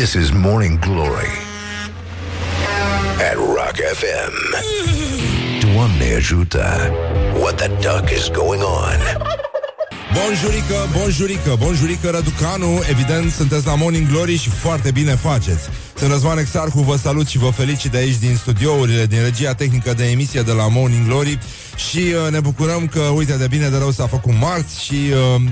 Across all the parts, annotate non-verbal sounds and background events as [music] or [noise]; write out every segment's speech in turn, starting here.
This is Morning Glory at Rock FM. Doamne ajută! What the duck is going on? Bonjurică, bonjurică, bonjurică Răducanu Evident, sunteți la Morning Glory și foarte bine faceți Sunt Răzvan Exarhu, vă salut și vă felicit de aici din studiourile Din regia tehnică de emisie de la Morning Glory Și uh, ne bucurăm că, uite, de bine de rău s-a făcut marți Și uh,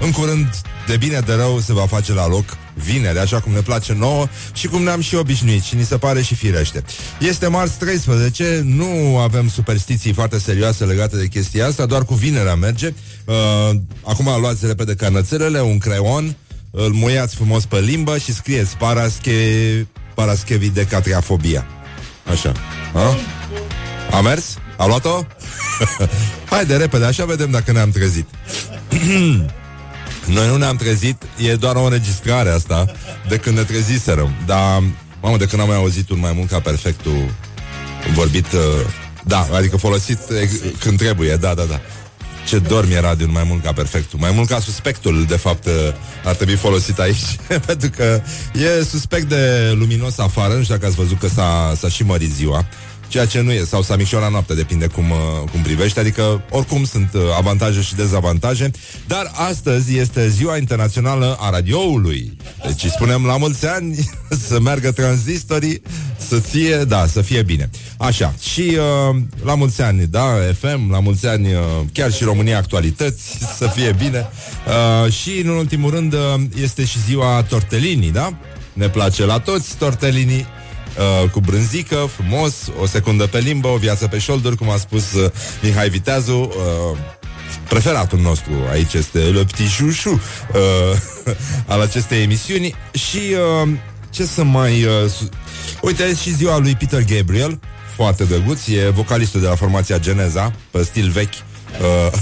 în curând, de bine de rău se va face la loc vineri, așa cum ne place nouă și cum ne-am și obișnuit și ni se pare și firește. Este marți 13, nu avem superstiții foarte serioase legate de chestia asta, doar cu vinerea merge. Uh, acum luați repede canățelele, un creion, îl muiați frumos pe limbă și scrieți parasche, paraschevi de catriafobia. Așa. A? A mers? A luat-o? [laughs] Haide, repede, așa vedem dacă ne-am trezit. [clears throat] Noi nu ne-am trezit, e doar o înregistrare asta de când ne treziserăm. Dar, mamă, de când am mai auzit un mai mult ca perfectul vorbit, uh, da, adică folosit când trebuie, da, da, da. Ce dorm era din mai mult ca perfectul. Mai mult ca suspectul, de fapt, uh, ar trebui folosit aici. [laughs] pentru că e suspect de luminos afară. Nu știu dacă ați văzut că s-a, s-a și mărit ziua ceea ce nu e, sau s-a micșorat noaptea, depinde cum, uh, cum privești, adică oricum sunt uh, avantaje și dezavantaje, dar astăzi este ziua internațională a radioului. Deci spunem la mulți ani [laughs] să meargă tranzistorii, să fie, da, să fie bine. Așa, și uh, la mulți ani, da, FM, la mulți ani, uh, chiar și România Actualități, [laughs] să fie bine. Uh, și, în ultimul rând, uh, este și ziua tortelinii, da? Ne place la toți tortelinii uh, cu brânzică, frumos, o secundă pe limbă, o viață pe șolduri, cum a spus uh, Mihai Viteazu, uh, preferatul nostru aici este Le Petit Chouchou uh, [laughs] al acestei emisiuni și uh, ce să mai... Uh, su- Uite, și ziua lui Peter Gabriel, foarte drăguț, e vocalistul de la formația Geneza, pe stil vechi. Uh,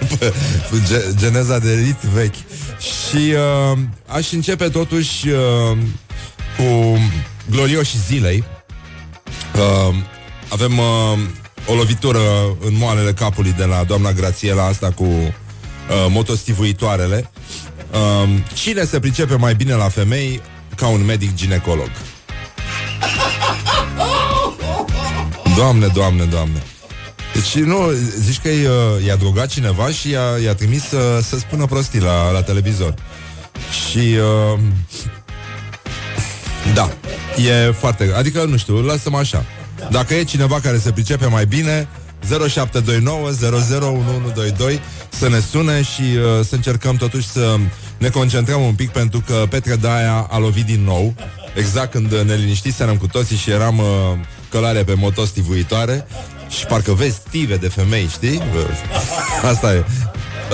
[laughs] Geneza de rit vechi. Și uh, aș începe totuși uh, cu glorioși zilei. Uh, avem uh, o lovitură în moalele capului de la doamna Grațiela asta cu uh, motostivuitoarele. Uh, cine se pricepe mai bine la femei ca un medic ginecolog? Doamne, doamne, doamne. Deci nu, zici că uh, i-a drogat cineva și i-a, i-a trimis să, să spună prostii la, la televizor. Și uh, da, e foarte... Adică, nu știu, lasă-mă așa. Dacă e cineva care se pricepe mai bine, 0729 001122 să ne sune și uh, să încercăm totuși să ne concentrăm un pic pentru că Petre Daia a lovit din nou exact când ne liniștiserăm cu toții și eram uh, călare pe motostivuitoare și parcă vezi stive de femei, știi? Asta e.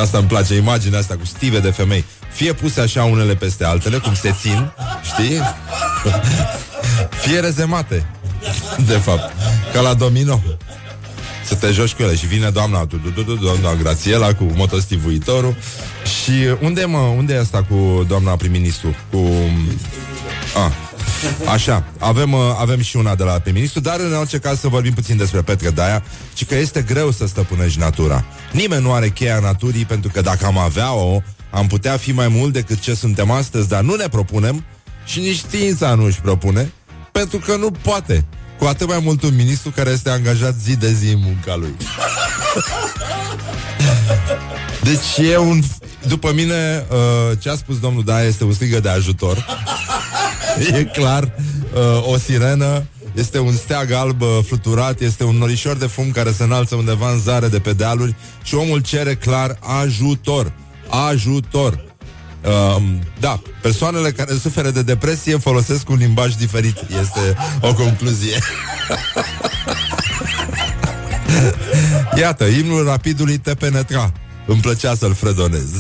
Asta îmi place, imaginea asta cu stive de femei. Fie puse așa unele peste altele, cum se țin, știi? Fie rezemate, de fapt, ca la domino. Să te joci cu ele și vine doamna, doamna Grațiela cu motostivuitorul și unde mă, unde e asta cu doamna prim-ministru? Cu... A, Așa, avem, avem și una de la prim-ministru, dar în orice caz să vorbim puțin despre Petre Daia, ci că este greu să stăpânești natura. Nimeni nu are cheia naturii, pentru că dacă am avea-o, am putea fi mai mult decât ce suntem astăzi, dar nu ne propunem și nici știința nu își propune, pentru că nu poate. Cu atât mai mult un ministru care este angajat zi de zi în munca lui. Deci e un... După mine, uh, ce a spus domnul Da este un strigă de ajutor. e clar, uh, o sirenă, este un steag alb uh, fluturat, este un norișor de fum care se înalță undeva în zare de pe dealuri și omul cere clar ajutor. Ajutor. Uh, da, persoanele care suferă de depresie folosesc un limbaj diferit. Este o concluzie. [laughs] Iată, imnul rapidului te penetra. Îmi plăcea să-l fredonez.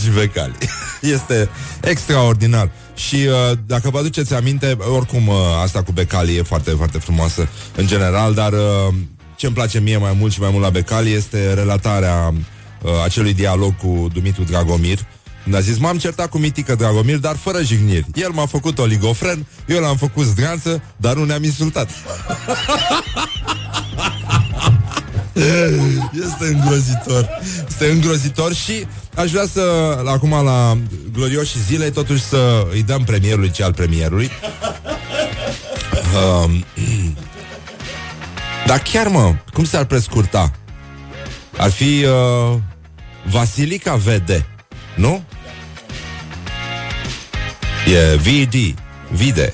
Gigi Becali. [laughs] Este extraordinar. Și uh, dacă vă aduceți aminte, oricum uh, asta cu Becali e foarte, foarte frumoasă în general, dar uh, ce îmi place mie mai mult și mai mult la Becali este relatarea uh, acelui dialog cu Dumitru Dragomir, a zis, m-am certat cu Mitică Dragomir, dar fără jigniri. El m-a făcut oligofren, eu l-am făcut zdreanță, dar nu ne-am insultat. [laughs] este îngrozitor. Este îngrozitor și aș vrea să, acum la glorioși zile, totuși să îi dăm premierului ce al premierului. Uh, [clears throat] dar chiar, mă, cum s-ar prescurta? Ar fi uh, Vasilica VD, nu? E VD. Vide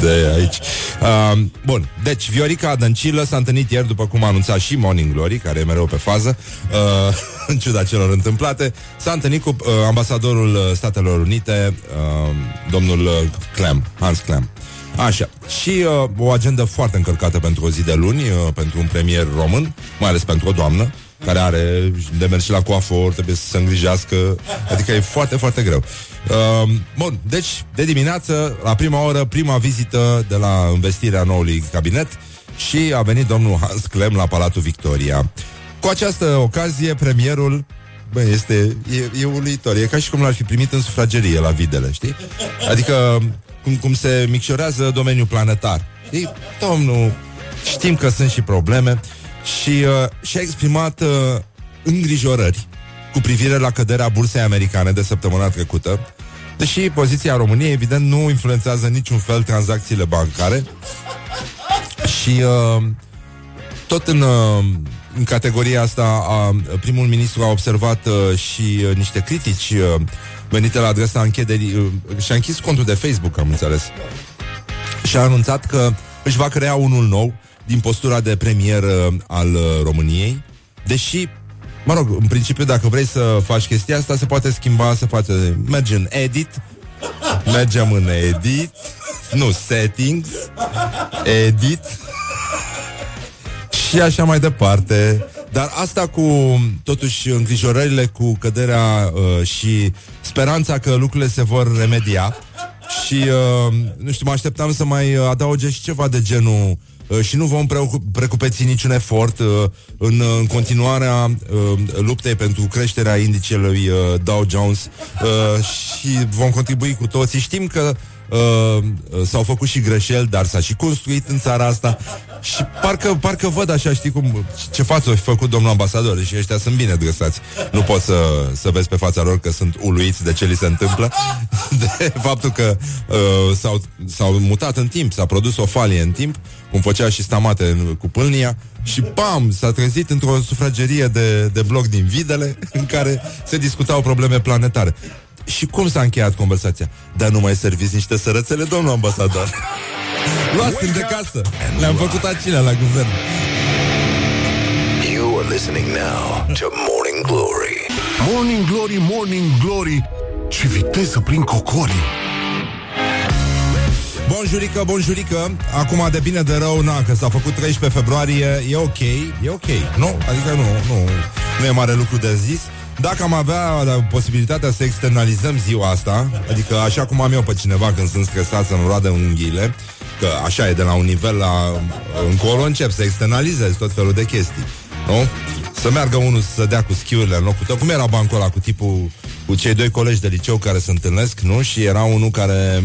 de aici. Uh, bun, deci Viorica Dăncilă s-a întâlnit ieri, după cum a anunțat și Morning Glory, care e mereu pe fază, uh, [laughs] în ciuda celor întâmplate, s-a întâlnit cu uh, ambasadorul Statelor Unite, uh, domnul Clem, Hans Clem. Așa. Și uh, o agendă foarte încărcată pentru o zi de luni, uh, pentru un premier român, mai ales pentru o doamnă, care are de mers și la coafor, trebuie să se îngrijească, adică e foarte, foarte greu. Uh, bun, deci, de dimineață, la prima oră, prima vizită de la investirea noului cabinet și a venit domnul Hans Clem la Palatul Victoria. Cu această ocazie, premierul Bă, este, e, e uluitor. E ca și cum l-ar fi primit în sufragerie la videle, știi? Adică cum, cum se micșorează domeniul planetar. Ei, domnul, știm că sunt și probleme și uh, și-a exprimat uh, îngrijorări cu privire la căderea bursei americane de săptămâna trecută, deși poziția României, evident, nu influențează niciun fel tranzacțiile bancare și uh, tot în, uh, în categoria asta a, primul ministru a observat uh, și uh, niște critici uh, venite la adresa închederii. Uh, și-a închis contul de Facebook, am înțeles. Și a anunțat că își va crea unul nou din postura de premier uh, al uh, României, deși Mă rog, în principiu, dacă vrei să faci chestia asta, se poate schimba, se poate merge în edit, mergem în edit, nu, settings, edit. Și așa mai departe. Dar asta cu, totuși, îngrijorările cu căderea uh, și speranța că lucrurile se vor remedia. Și, uh, nu știu, mă așteptam să mai adauge și ceva de genul uh, și nu vom precupeți niciun efort uh, în, în continuarea uh, luptei pentru creșterea indicelui uh, Dow Jones uh, și vom contribui cu toții. Știm că uh, s-au făcut și greșeli, dar s-a și construit în țara asta și parcă, parcă văd așa, știi cum, ce față a făcut domnul ambasador și ăștia sunt bine dresați. Nu poți să, să vezi pe fața lor că sunt uluiți de ce li se întâmplă, [laughs] de faptul că uh, s-au, s-au mutat în timp, s-a produs o falie în timp, cum făcea și Stamate în, cu Pâlnia, și bam, s-a trezit într-o sufragerie de, de bloc din Videle, în care se discutau probleme planetare. Și cum s-a încheiat conversația? Dar nu mai serviți niște sărățele, domnul ambasador. Luați de casă. Le-am făcut acile la guvern. You are listening now to Morning Glory. Morning Glory, Morning Glory. Ce viteză prin cocorii. Bonjurică, bonjurică Acum de bine de rău, na, că s-a făcut 13 februarie E ok, e ok Nu? Adică nu, nu, nu e mare lucru de zis dacă am avea posibilitatea să externalizăm ziua asta, adică așa cum am eu pe cineva când sunt stresat să-mi roadă unghiile, că așa e de la un nivel la încolo încep să externalizezi tot felul de chestii, nu? Să meargă unul să dea cu schiurile în locul tău. Cum era bancul ăla cu tipul, cu cei doi colegi de liceu care se întâlnesc, nu? Și era unul care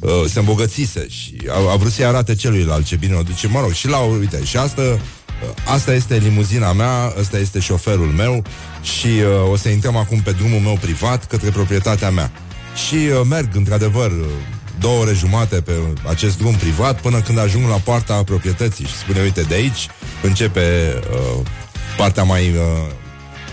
uh, se îmbogățise și a, a vrut să-i arate celuilalt ce bine o duce. Mă rog, și la uite, și asta Asta este limuzina mea, ăsta este șoferul meu și uh, o să intrăm acum pe drumul meu privat către proprietatea mea. Și uh, merg, într-adevăr, două ore jumate pe acest drum privat până când ajung la poarta proprietății și spune, uite, de aici începe uh, partea mai, uh,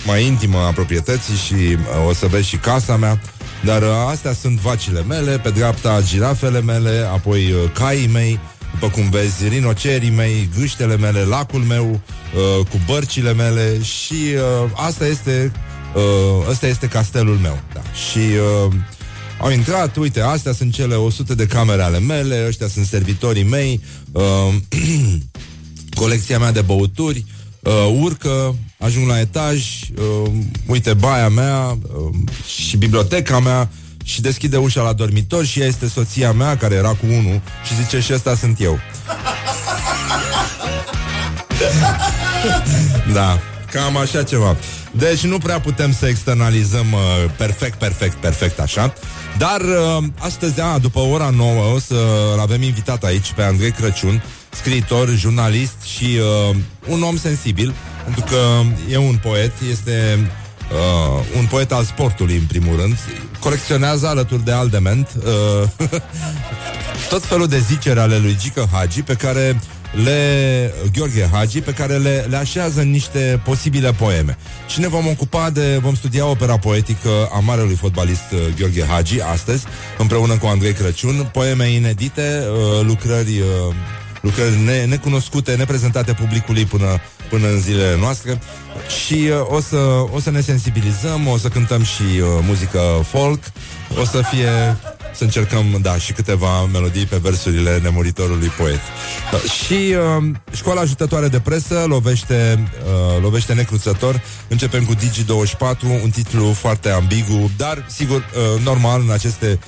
mai intimă a proprietății și uh, o să vezi și casa mea. Dar uh, astea sunt vacile mele, pe dreapta girafele mele, apoi uh, caii mei, după cum vezi, rinocerii mei, gâștele mele, lacul meu, uh, cu bărcile mele și uh, asta este uh, asta este castelul meu. Da. Și uh, au intrat, uite, astea sunt cele 100 de camere ale mele, ăștia sunt servitorii mei, uh, [clears throat] colecția mea de băuturi, uh, urcă, ajung la etaj, uh, uite, baia mea uh, și biblioteca mea, și deschide ușa la dormitor și ea este soția mea care era cu unul și zice și ăsta sunt eu. da, cam așa ceva. Deci nu prea putem să externalizăm uh, perfect, perfect, perfect așa. Dar uh, astăzi, a, după ora 9, o să avem invitat aici pe Andrei Crăciun, scriitor, jurnalist și uh, un om sensibil, pentru că e un poet, este uh, un poet al sportului, în primul rând. Colecționează alături de Aldement uh, [laughs] tot felul de zicere ale lui Gică Hagi pe care le Gheorghe Hagi, pe care le, le așează în niște posibile poeme. Și ne vom ocupa de, vom studia opera poetică a marelui fotbalist uh, Gheorghe Hagi astăzi, împreună cu Andrei Crăciun, poeme inedite, uh, lucrări uh, lucrări ne, necunoscute, neprezentate publicului până, până în zilele noastre și uh, o, să, o să ne sensibilizăm, o să cântăm și uh, muzică folk, o să fie să încercăm, da, și câteva melodii pe versurile nemuritorului poet. Da, și uh, școala ajutătoare de presă lovește, uh, lovește necruțător. Începem cu Digi24, un titlu foarte ambigu, dar, sigur, uh, normal în aceste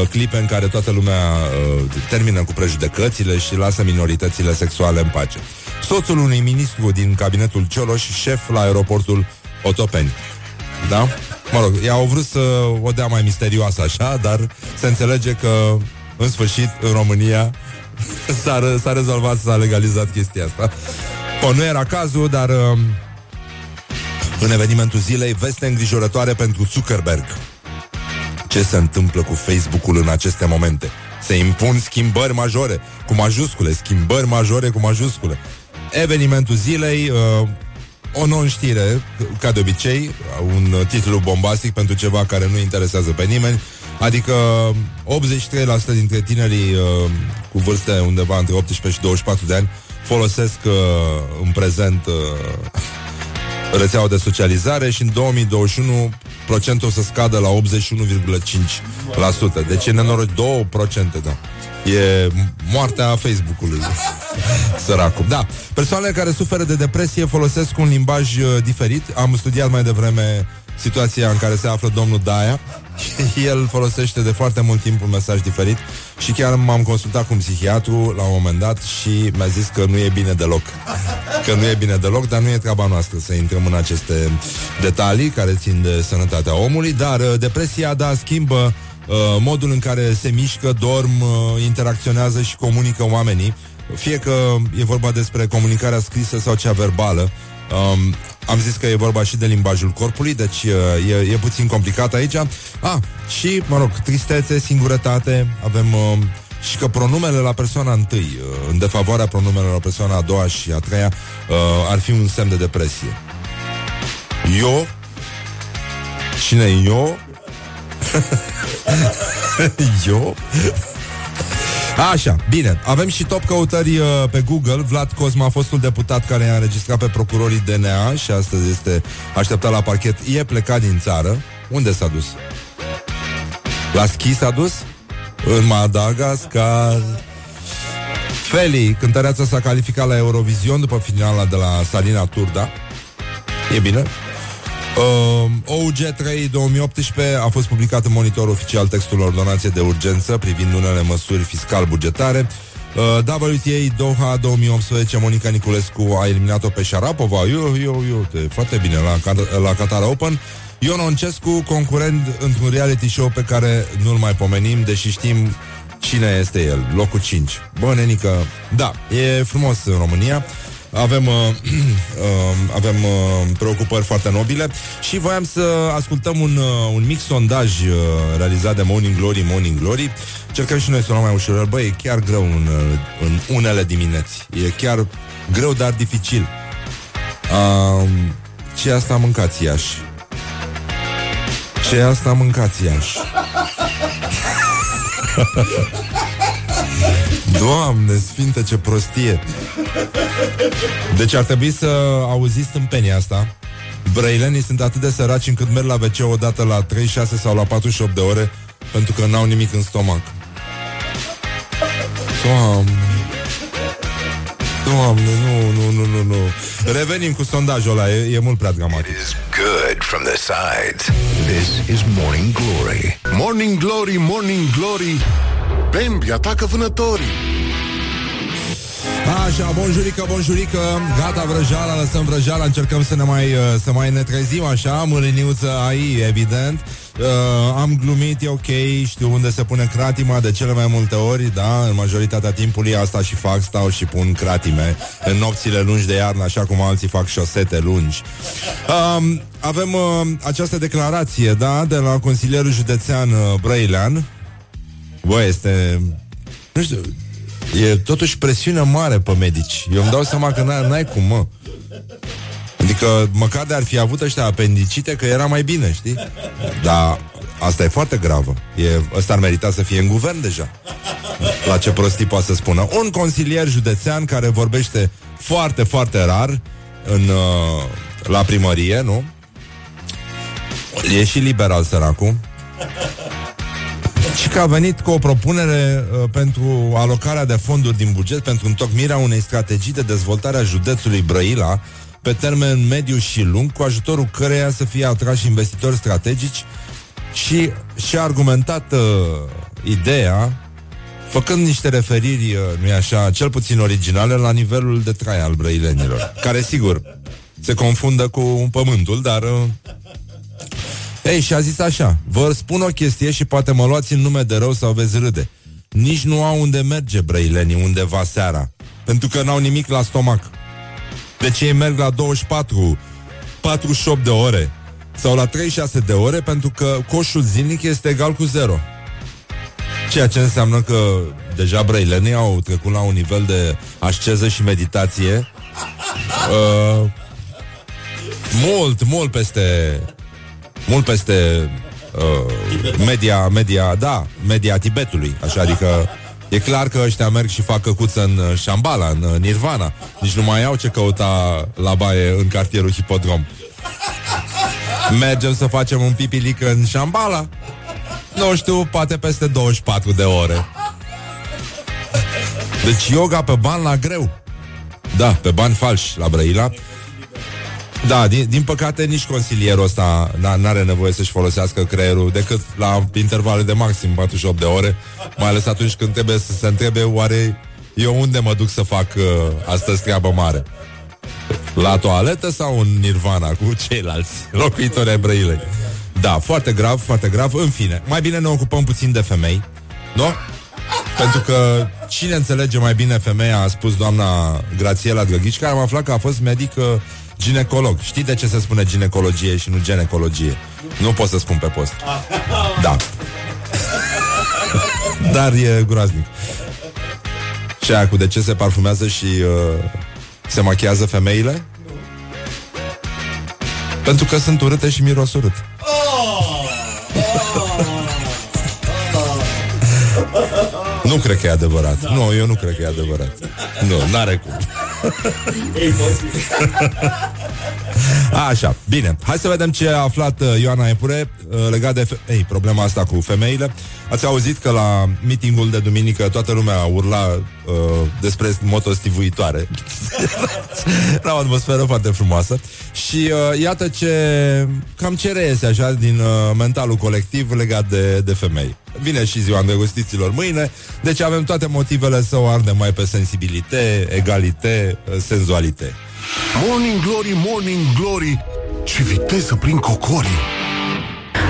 uh, clipe în care toată lumea uh, termină cu prejudecățile și lasă minoritățile sexuale în pace. Soțul unui ministru din cabinetul Cioloș, șef la aeroportul Otopeni. Da? Mă rog, i-au vrut să o dea mai misterioasă așa, dar se înțelege că, în sfârșit, în România [laughs] s-a, s-a rezolvat, s-a legalizat chestia asta. Bun, nu era cazul, dar um, în evenimentul zilei, veste îngrijorătoare pentru Zuckerberg. Ce se întâmplă cu Facebook-ul în aceste momente? Se impun schimbări majore, cu majuscule, schimbări majore cu majuscule. Evenimentul zilei, uh, o non-știre, ca de obicei, un titlu bombastic pentru ceva care nu interesează pe nimeni, adică 83% dintre tinerii uh, cu vârste undeva între 18 și 24 de ani folosesc uh, în prezent uh, rețeaua de socializare și în 2021 procentul o să scadă la 81,5%. Deci e nenoroc 2%, da. E moartea Facebook-ului. [laughs] Săracul. Da. Persoanele care suferă de depresie folosesc un limbaj uh, diferit. Am studiat mai devreme situația în care se află domnul Daia. [laughs] El folosește de foarte mult timp un mesaj diferit și chiar m-am consultat cu un psihiatru la un moment dat și mi-a zis că nu e bine deloc. [laughs] Că nu e bine deloc, dar nu e treaba noastră să intrăm în aceste detalii care țin de sănătatea omului, dar uh, depresia, da, schimbă uh, modul în care se mișcă, dorm, uh, interacționează și comunică oamenii. Fie că e vorba despre comunicarea scrisă sau cea verbală. Um, am zis că e vorba și de limbajul corpului, deci uh, e, e puțin complicat aici. Ah, și, mă rog, tristețe, singurătate, avem uh, și că pronumele la persoana întâi, uh, în defavoarea pronumelor la persoana a doua și a treia, uh, ar fi un semn de depresie. Eu? Cine eu? [laughs] eu? Așa, bine. Avem și top căutări uh, pe Google. Vlad Cosma, fostul deputat care i-a înregistrat pe procurorii DNA și astăzi este așteptat la parchet, e plecat din țară. Unde s-a dus? La schi s-a dus? În Madagascar. Feli, cântăreața s-a calificat la Eurovision după finala de la Salina Turda. E bine. Uh, OUG3 2018 a fost publicat în monitor oficial textul ordonanței de urgență privind unele măsuri fiscal-bugetare. Uh, WTA Doha 2018 Monica Niculescu a eliminat-o pe Șarapova eu, eu, eu, te, foarte bine la, la Qatar Open Ion Oncescu, concurent într-un reality show pe care nu-l mai pomenim, deși știm cine este el, locul 5. Bă, nenică, da, e frumos în România avem, uh, [clears throat] uh, avem uh, preocupări foarte nobile și voiam să ascultăm un, uh, un mic sondaj uh, realizat de Morning Glory, Morning Glory. Cercăm și noi să luăm mai ușor. Băi, e chiar greu în, uh, în unele dimineți. E chiar greu, dar dificil. Uh, ce asta mâncați Iași? Ce asta mâncați Iași? [laughs] Doamne, sfinte, ce prostie Deci ar trebui să auziți stâmpenia asta. Brăilenii sunt atât de săraci încât merg la WC o dată la 36 sau la 48 de ore Pentru că n-au nimic în stomac. Doamne. Doamne, nu, nu, nu, nu, nu. Revenim cu sondajul ăla, e, e mult prea dramatic. It is good from the sides. This is Morning Glory. Morning Glory, Morning Glory. Bambi atacă vânătorii Așa, bonjurică, bonjurică. Gata vrăjeala, lăsăm vrăjeala Încercăm să ne mai, uh, să mai ne trezim așa. Mâliniuță ai, evident. Uh, Am glumit, e ok Știu unde se pune cratima de cele mai multe ori Da, în majoritatea timpului Asta și fac, stau și pun cratime. În nopțile lungi de iarnă Așa cum alții fac șosete lungi. Um, avem uh, această declarație, da, de la consilierul județean uh, Brăilean. Bă, este... Nu știu, e totuși presiune mare pe medici. Eu îmi dau seama că n-ai, n-ai cum, mă. Adică măcar de ar fi avut ăștia apendicite că era mai bine, știi? Dar asta e foarte gravă. E, ăsta ar merita să fie în guvern deja. La ce prostii poate să spună. Un consilier județean care vorbește foarte, foarte rar în, uh, la primărie, nu? E și liberal săracul. Și că a venit cu o propunere uh, pentru alocarea de fonduri din buget pentru întocmirea unei strategii de dezvoltare a județului Brăila pe termen mediu și lung, cu ajutorul căreia să fie atrași investitori strategici și și-a argumentat uh, ideea făcând niște referiri, uh, nu așa, cel puțin originale la nivelul de trai al brăilenilor, care sigur se confundă cu pământul, dar uh, ei, și a zis așa Vă spun o chestie și poate mă luați în nume de rău sau veți râde. Nici nu au unde merge brăilenii undeva seara Pentru că n-au nimic la stomac. Deci ei merg la 24 48 de ore Sau la 36 de ore? Pentru că coșul zilnic este egal cu 0 Ceea ce înseamnă că Deja brăilenii au trecut la un nivel de Asceză și meditație uh, Mult, mult peste mult peste uh, media, media, da, media Tibetului, așa, adică e clar că ăștia merg și fac căcuță în uh, Shambhala, în uh, Nirvana. Nici nu mai au ce căuta la baie în cartierul Hipodrom. Mergem să facem un pipilic în Shambhala? Nu știu, poate peste 24 de ore. Deci yoga pe bani la greu. Da, pe bani falși la Brăila. Da, din, din păcate nici consilierul ăsta n- are nevoie să-și folosească creierul decât la intervale de maxim 48 de ore, mai ales atunci când trebuie să se întrebe oare eu unde mă duc să fac uh, astăzi treabă mare. La toaletă sau în nirvana cu ceilalți locuitori ai Brăilei? Da, foarte grav, foarte grav. În fine, mai bine ne ocupăm puțin de femei, nu? Pentru că cine înțelege mai bine femeia, a spus doamna Grațiela Drăghici, care am aflat că a fost medic uh, Ginecolog. Știi de ce se spune ginecologie și nu ginecologie? Nu pot să spun pe post. Da. [laughs] Dar e groaznic. Și aia cu de ce se parfumează și uh, se machiază femeile? Pentru că sunt urâte și miros urât. [laughs] nu cred că e adevărat. Da. Nu, eu nu cred că e adevărat. Nu, n-are cum. [laughs] Așa, bine. Hai să vedem ce a aflat uh, Ioana Epure uh, legat de fe- Ei, problema asta cu femeile. Ați auzit că la meetingul de duminică toată lumea urla uh, despre motostivuitoare. [laughs] Era o atmosferă foarte frumoasă. Și uh, iată ce cam ce reiese așa din uh, mentalul colectiv legat de, de femei. Vine și ziua îndrăgostiților mâine, deci avem toate motivele să o ardem mai pe sensibilitate, egalitate, uh, senzualitate. Morning Glory, Morning Glory Ce viteză prin cocorii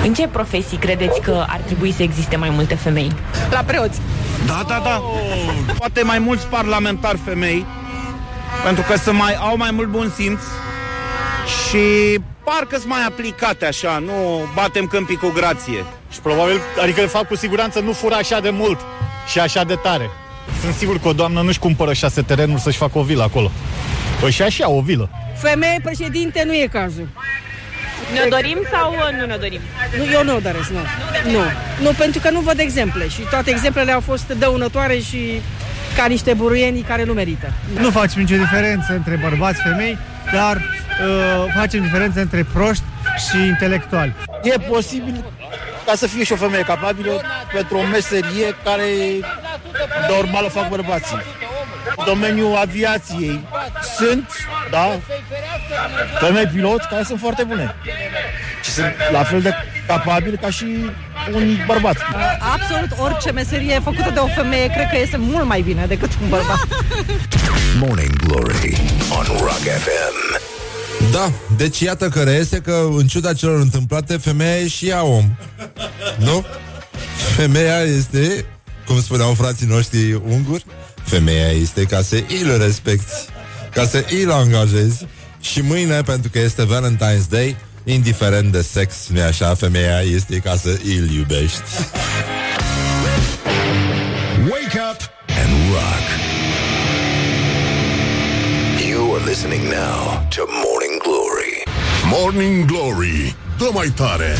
În ce profesii credeți că ar trebui să existe mai multe femei? La preoți. Da, da, da. Poate mai mulți parlamentari femei, pentru că să mai au mai mult bun simț și parcă sunt mai aplicate așa, nu batem câmpii cu grație. Și probabil, adică de fapt cu siguranță nu fură așa de mult și așa de tare. Sunt sigur că o doamnă nu-și cumpără șase terenuri să-și facă o vilă acolo. Păi și așa, o vilă. Femeie președinte nu e cazul. Ne dorim sau uh, nu ne dorim? Nu, eu nu o doresc, nu. Nu. Nu, pentru că nu văd exemple și toate exemplele au fost dăunătoare și ca niște buruieni care nu merită. Nu facem nicio diferență între bărbați, femei, dar uh, facem diferență între proști și intelectuali. E posibil ca să fie și o femeie capabilă pentru o meserie care normal o fac bărbații. În domeniul aviației sunt, da, femei piloți care sunt foarte bune. Și sunt la fel de capabili ca și un bărbat. Absolut orice meserie făcută de o femeie cred că este mult mai bine decât un bărbat. [laughs] Morning Glory on Rock FM. Da, deci iată că reiese că în ciuda celor întâmplate, femeia e și ea om. Nu? Femeia este, cum spuneau frații noștri unguri, femeia este ca să îl respecti, ca să îl angajezi și mâine, pentru că este Valentine's Day, indiferent de sex, nu așa, femeia este ca să îl iubești. Wake up and rock. You are listening now to Morning Glory. Morning Glory Dă mai tare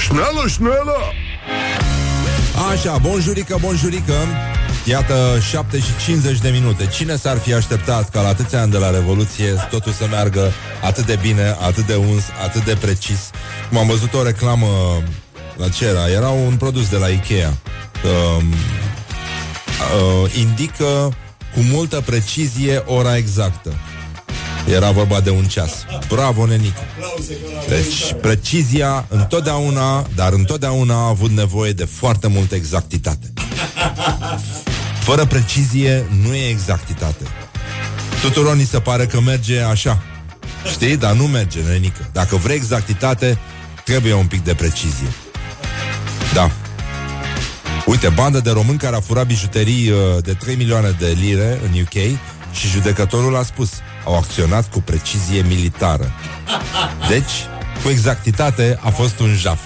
Șneală, șneală Așa, bonjurică, bonjurică Iată, 7 și 50 de minute Cine s-ar fi așteptat ca la atâția ani de la Revoluție Totul să meargă atât de bine, atât de uns, atât de precis Cum am văzut o reclamă La ce era? Era un produs de la Ikea um, uh, Indică cu multă precizie ora exactă era vorba de un ceas. Bravo, nenică! Deci, precizia întotdeauna, dar întotdeauna a avut nevoie de foarte multă exactitate. Fără precizie nu e exactitate. Tuturor ni se pare că merge așa. Știi? Dar nu merge, nenică. Dacă vrei exactitate, trebuie un pic de precizie. Da. Uite, bandă de români care a furat bijuterii uh, de 3 milioane de lire în UK și judecătorul a spus au acționat cu precizie militară. Deci, cu exactitate, a fost un jaf.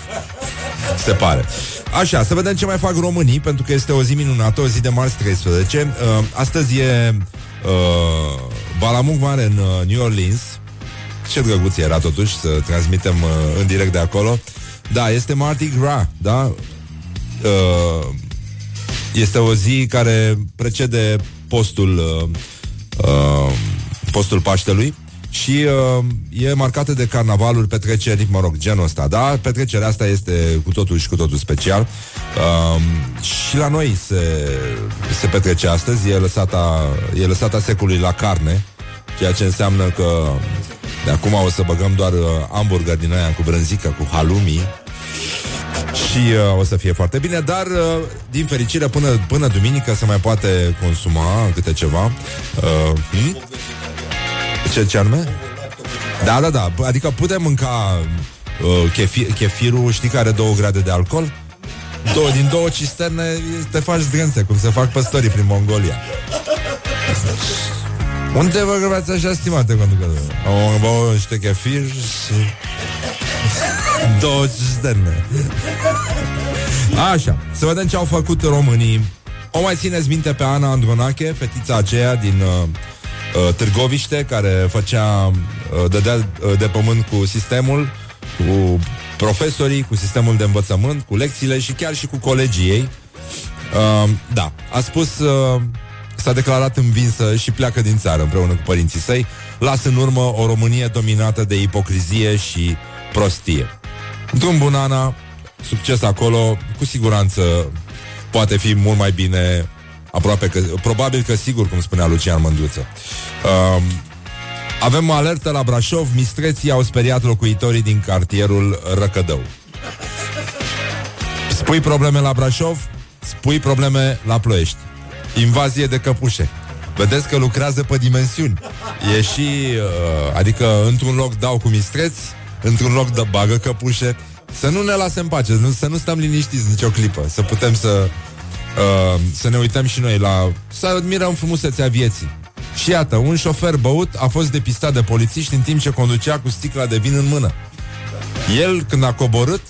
Se pare. Așa, să vedem ce mai fac românii, pentru că este o zi minunată, o zi de marți 13. Uh, astăzi e uh, Balamug Mare în uh, New Orleans. Ce drăguț era totuși să transmitem uh, în direct de acolo. Da, este Mardi Gras, da? Uh, este o zi care precede postul uh, uh, postul Paștelui și uh, e marcată de carnavaluri, petreceri, mă rog, genul ăsta, da? Petrecerea asta este cu totul și cu totul special. Uh, și la noi se, se petrece astăzi, e lăsata, e lăsata secului la carne, ceea ce înseamnă că de acum o să băgăm doar uh, hamburger din aia cu brânzică, cu halumi, și uh, o să fie foarte bine, dar uh, din fericire până, până duminică se mai poate consuma câte ceva. Uh, hm? Ce, ce anume? Da, da, da. Adică putem mânca uh, chefir, chefirul, știi, care are două grade de alcool? Două, din două cisterne te faci zdrențe, cum se fac păstorii prin Mongolia. Unde vă grăbați așa, stimate conducător? Am băut niște chefir și... Două cisterne. Așa, să vedem ce au făcut românii. O mai țineți minte pe Ana Andronache, fetița aceea din uh, uh, Târgoviște, care făcea, uh, dădea uh, de pământ cu sistemul, cu profesorii, cu sistemul de învățământ, cu lecțiile și chiar și cu colegii ei. Uh, da, a spus, uh, s-a declarat învinsă și pleacă din țară împreună cu părinții săi, lasă în urmă o Românie dominată de ipocrizie și prostie. Drum bun, Ana, succes acolo, cu siguranță poate fi mult mai bine Aproape că, probabil că sigur, cum spunea Lucian Mândruță. Uh, avem o alertă la Brașov, mistreții au speriat locuitorii din cartierul Răcădău. Spui probleme la Brașov, spui probleme la Ploiești. Invazie de căpușe. Vedeți că lucrează pe dimensiuni. E și, uh, adică, într-un loc dau cu mistreți, într-un loc dă bagă căpușe. Să nu ne lasem pace, nu, să nu stăm liniștiți nicio clipă, să putem să uh, să ne uităm și noi la... să admirăm frumusețea vieții. Și iată, un șofer băut a fost depistat de polițiști în timp ce conducea cu sticla de vin în mână. El, când a coborât,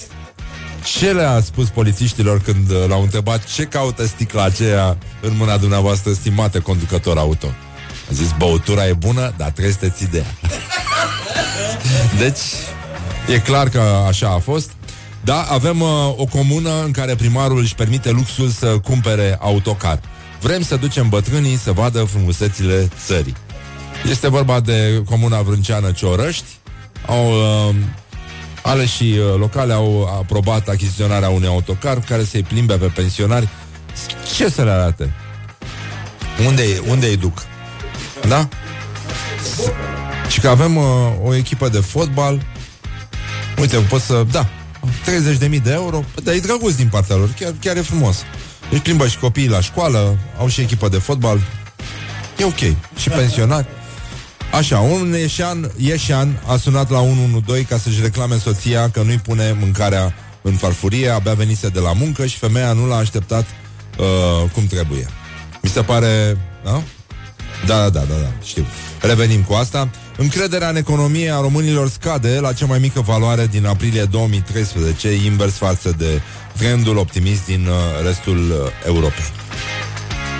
ce le-a spus polițiștilor când uh, l-au întrebat ce caută sticla aceea în mâna dumneavoastră, stimate conducător auto? A zis, băutura e bună, dar trebuie să te ții de ea. [laughs] deci, e clar că așa a fost. Da, avem uh, o comună în care primarul își permite luxul să cumpere autocar. Vrem să ducem bătrânii să vadă frumusețile țării. Este vorba de comuna vrânceană Ciorăști. Au, uh, ale și uh, locale au aprobat achiziționarea unui autocar care să-i plimbe pe pensionari. Ce să le arate? Unde, unde îi duc? Da? Și că avem uh, o echipă de fotbal. Uite, pot să... Da, 30.000 de euro, dar e drăguț din partea lor, chiar, chiar e frumos. Își plimbă și copiii la școală, au și echipă de fotbal, e ok. Și pensionari. Așa, un ieșan, ieșan a sunat la 112 ca să-și reclame soția că nu-i pune mâncarea în farfurie, abia venise de la muncă și femeia nu l-a așteptat uh, cum trebuie. Mi se pare... Da? Da, da, da, da, da, știu. Revenim cu asta. Încrederea în economie a românilor scade la cea mai mică valoare din aprilie 2013, invers față de trendul optimist din uh, restul uh, Europei.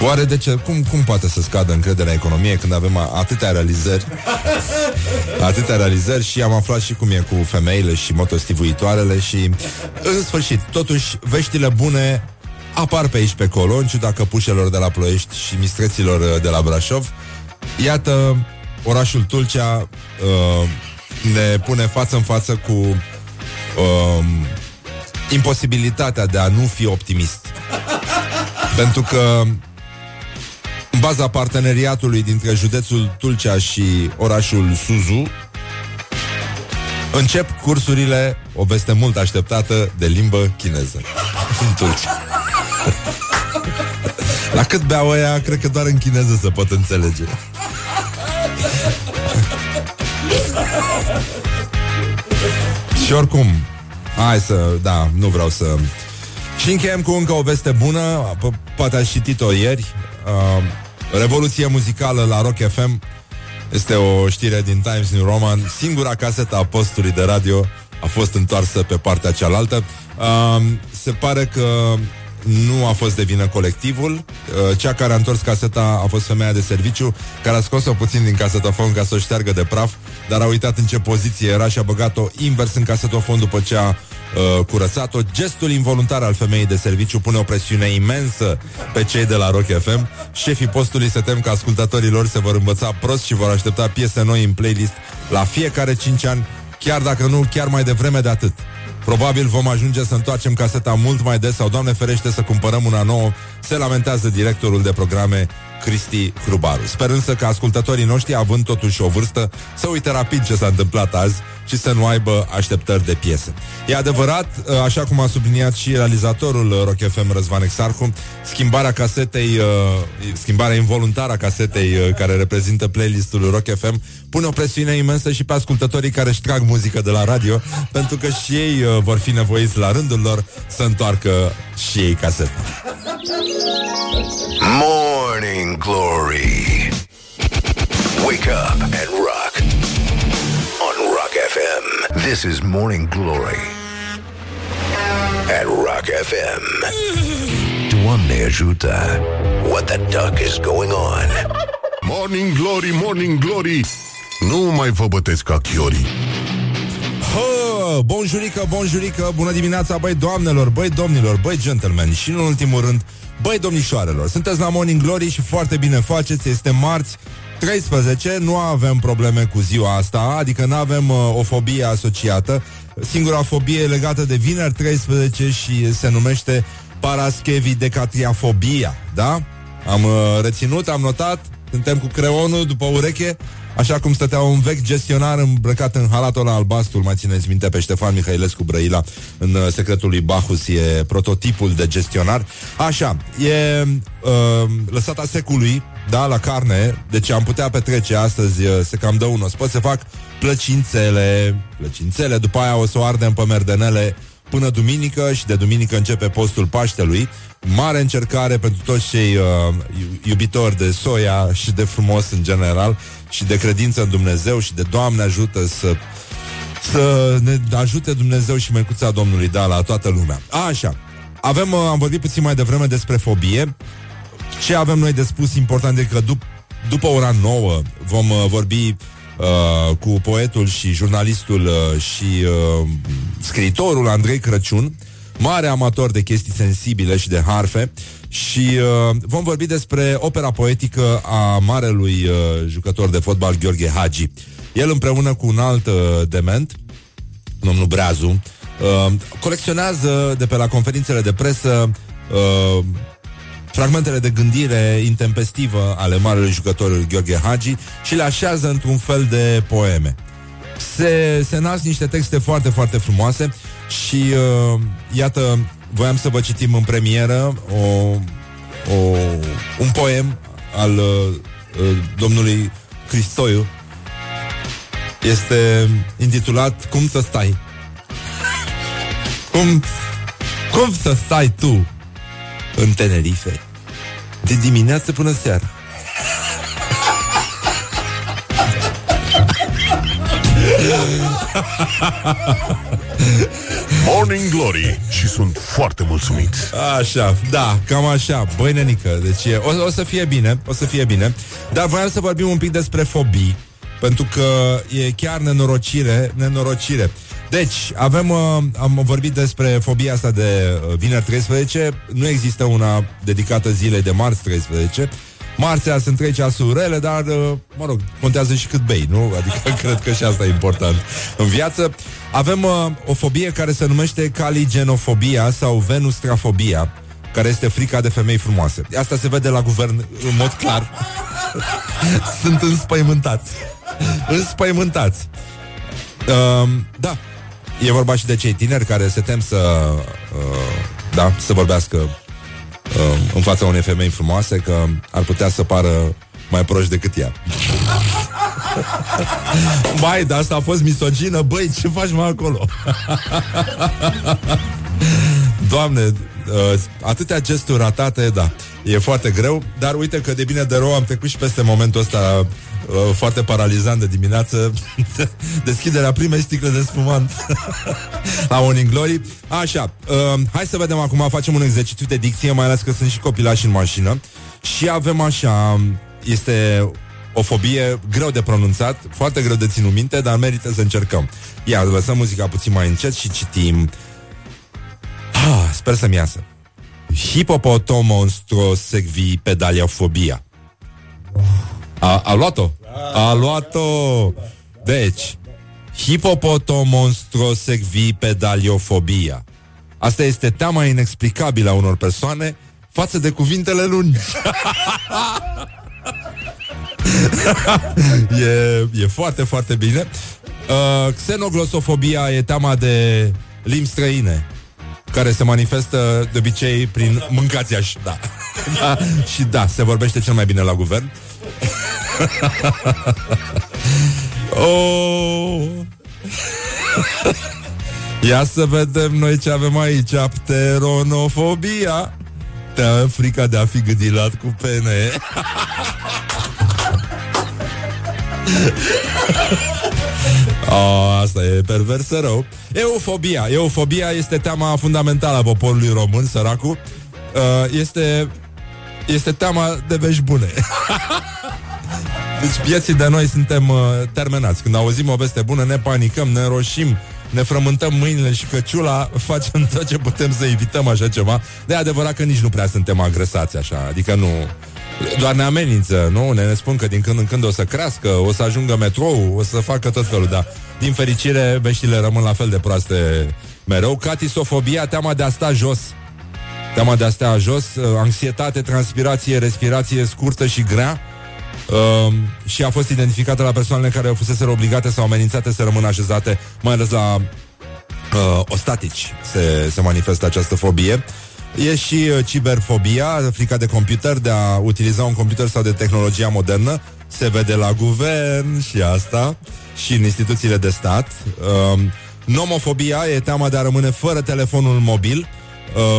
Oare de ce? Cum, cum poate să scadă încrederea în economie când avem a- atâtea realizări? [laughs] atâtea realizări și am aflat și cum e cu femeile și motostivuitoarele și în sfârșit, totuși, veștile bune apar pe aici pe acolo, în ciuda căpușelor de la Ploiești și mistreților uh, de la Brașov. Iată, orașul Tulcea uh, ne pune față în față cu uh, imposibilitatea de a nu fi optimist. Pentru că în baza parteneriatului dintre județul Tulcea și orașul Suzu, încep cursurile, o veste mult așteptată, de limbă chineză în Tulcea. La cât beau ăia, cred că doar în chineză se pot înțelege. Și oricum, hai să, da, nu vreau să... Și încheiem cu încă o veste bună, po- poate ați citit-o ieri, uh, Revoluție muzicală la Rock FM, este o știre din Times New Roman, singura casetă a postului de radio a fost întoarsă pe partea cealaltă. Uh, se pare că nu a fost de vină colectivul. Uh, Cea care a întors caseta a fost femeia de serviciu, care a scos-o puțin din casetofon ca să o șteargă de praf, dar a uitat în ce poziție era și a băgat-o invers în casetofon după ce a uh, curățat-o. Gestul involuntar al femeii de serviciu pune o presiune imensă pe cei de la Rock FM. Șefii postului se tem că ascultătorii lor se vor învăța prost și vor aștepta piese noi în playlist la fiecare 5 ani, chiar dacă nu chiar mai devreme de atât. Probabil vom ajunge să întoarcem caseta mult mai des sau, Doamne ferește, să cumpărăm una nouă, se lamentează directorul de programe Cristi Hrubaru. Sper însă că ascultătorii noștri, având totuși o vârstă, să uite rapid ce s-a întâmplat azi și să nu aibă așteptări de piese. E adevărat, așa cum a subliniat și realizatorul Rock FM Răzvan Exarhu, schimbarea casetei, uh, schimbarea involuntară a casetei uh, care reprezintă playlistul Rock FM pune o presiune imensă și pe ascultătorii care își trag muzică de la radio, pentru că și ei uh, vor fi nevoiți la rândul lor să întoarcă și ei caseta. Morning Glory. Wake up and rock. On Rock FM. This is Morning Glory. At Rock FM. Doamne ajută. What the duck is going on? Morning Glory, Morning Glory Nu mai vă bătesc ca chiorii Hă, bonjurică, bonjurică, bună dimineața, băi doamnelor, băi domnilor, băi gentlemen și în ultimul rând, băi domnișoarelor. Sunteți la Morning Glory și foarte bine faceți, este marți 13, nu avem probleme cu ziua asta, adică nu avem uh, o fobie asociată. Singura fobie e legată de vineri 13 și se numește paraschevidecatriafobia, da? Am uh, reținut, am notat, suntem cu creonul după ureche, așa cum stătea un vechi gestionar îmbrăcat în halatul ăla albastru, mai țineți minte pe Ștefan Mihailescu Brăila în uh, secretul lui Bacchus, e prototipul de gestionar. Așa, e uh, lăsata secului, da, la carne, deci am putea petrece astăzi, uh, se cam dă un os. se fac plăcințele, plăcințele, după aia o să o ardem pe merdenele până duminică și de duminică începe postul Paștelui. Mare încercare pentru toți cei uh, iubitori de soia și de frumos în general și de credință în Dumnezeu și de Doamne ajută să să ne ajute Dumnezeu și Mercuța Domnului, da, la toată lumea. A, așa, avem, uh, am vorbit puțin mai devreme despre fobie. Ce avem noi de spus important e că dup- după ora 9 vom uh, vorbi uh, cu poetul și jurnalistul uh, și uh, scriitorul Andrei Crăciun, mare amator de chestii sensibile și de harfe și uh, vom vorbi despre opera poetică a marelui uh, jucător de fotbal Gheorghe Hagi. El împreună cu un alt uh, dement, domnul Breazu, uh, colecționează de pe la conferințele de presă uh, fragmentele de gândire intempestivă ale marelui jucător Gheorghe Hagi și le așează într-un fel de poeme. Se, se nasc niște texte foarte, foarte frumoase și uh, iată, voiam să vă citim în premieră o, o, un poem al uh, uh, domnului Cristoiu. Este intitulat Cum să stai? Cum, cum să stai tu în Tenerife de dimineață până seara? [laughs] Morning Glory și sunt foarte mulțumit. Așa, da, cam așa. Băi, nenică, deci e, o, o să fie bine O să fie bine. Dar voiam să vorbim un pic despre fobii Pentru că e chiar nenorocire Nenorocire. Deci, avem, uh, am vorbit despre fobia asta de uh, vineri 13 Nu există una dedicată zilei de marți 13 Marțea sunt trei ceasuri rele, dar, uh, mă rog, contează și cât bei, nu? Adică [laughs] cred că și asta e important în viață. Avem uh, o fobie care se numește caligenofobia sau venustrafobia, care este frica de femei frumoase. Asta se vede la guvern în mod clar. [laughs] sunt înspăimântați. înspăimântați. Uh, da, e vorba și de cei tineri care se tem să, uh, da, să vorbească uh, în fața unei femei frumoase că ar putea să pară mai proști decât ea. [laughs] Mai, dar asta a fost misogină Băi, ce faci mai acolo? [laughs] Doamne, uh, atâtea gesturi ratate, da E foarte greu, dar uite că de bine de rău Am trecut și peste momentul ăsta uh, Foarte paralizant de dimineață [laughs] Deschiderea primei sticle de spumant [laughs] La Morning Glory Așa, uh, hai să vedem acum Facem un exercițiu de dicție Mai ales că sunt și copilași în mașină Și avem așa Este o fobie greu de pronunțat, foarte greu de ținut minte, dar merită să încercăm. Ia, lăsăm muzica puțin mai încet și citim. Ah, sper să-mi iasă. Hipopotomonstrosecvi pedaliafobia. A, a luat-o? A luat-o! Deci, hipopotomonstrosecvi pedaliofobia. Asta este teama inexplicabilă a unor persoane față de cuvintele lungi. [laughs] e, e foarte, foarte bine. Uh, xenoglosofobia e teama de limbi străine care se manifestă de obicei prin mâncați da. da. [laughs] Și da, se vorbește cel mai bine la guvern. [laughs] oh. Ia să vedem noi ce avem aici Pteronofobia Te frica de a fi gândilat cu pene [laughs] oh, asta e perversă rău. Eufobia. Eufobia este teama fundamentală a poporului român, săracul. Uh, este, este teama de vești bune. [laughs] deci vieții de noi suntem uh, terminați. Când auzim o veste bună, ne panicăm, ne roșim, ne frământăm mâinile și căciula, [laughs] facem tot ce putem să evităm așa ceva. De adevărat că nici nu prea suntem agresați așa, adică nu... Doar ne amenință, nu? Ne, ne spun că din când în când o să crească, o să ajungă metrou, o să facă tot felul, dar din fericire veștile rămân la fel de proaste mereu. Catisofobia, teama de a sta jos. Teama de a sta jos, uh, anxietate, transpirație, respirație scurtă și grea. Uh, și a fost identificată la persoanele care au fusese obligate sau amenințate să rămână așezate, mai ales la uh, ostatici se, se manifestă această fobie. E și uh, ciberfobia, frica de computer, de a utiliza un computer sau de tehnologia modernă. Se vede la guvern și asta, și în instituțiile de stat. Um, nomofobia e teama de a rămâne fără telefonul mobil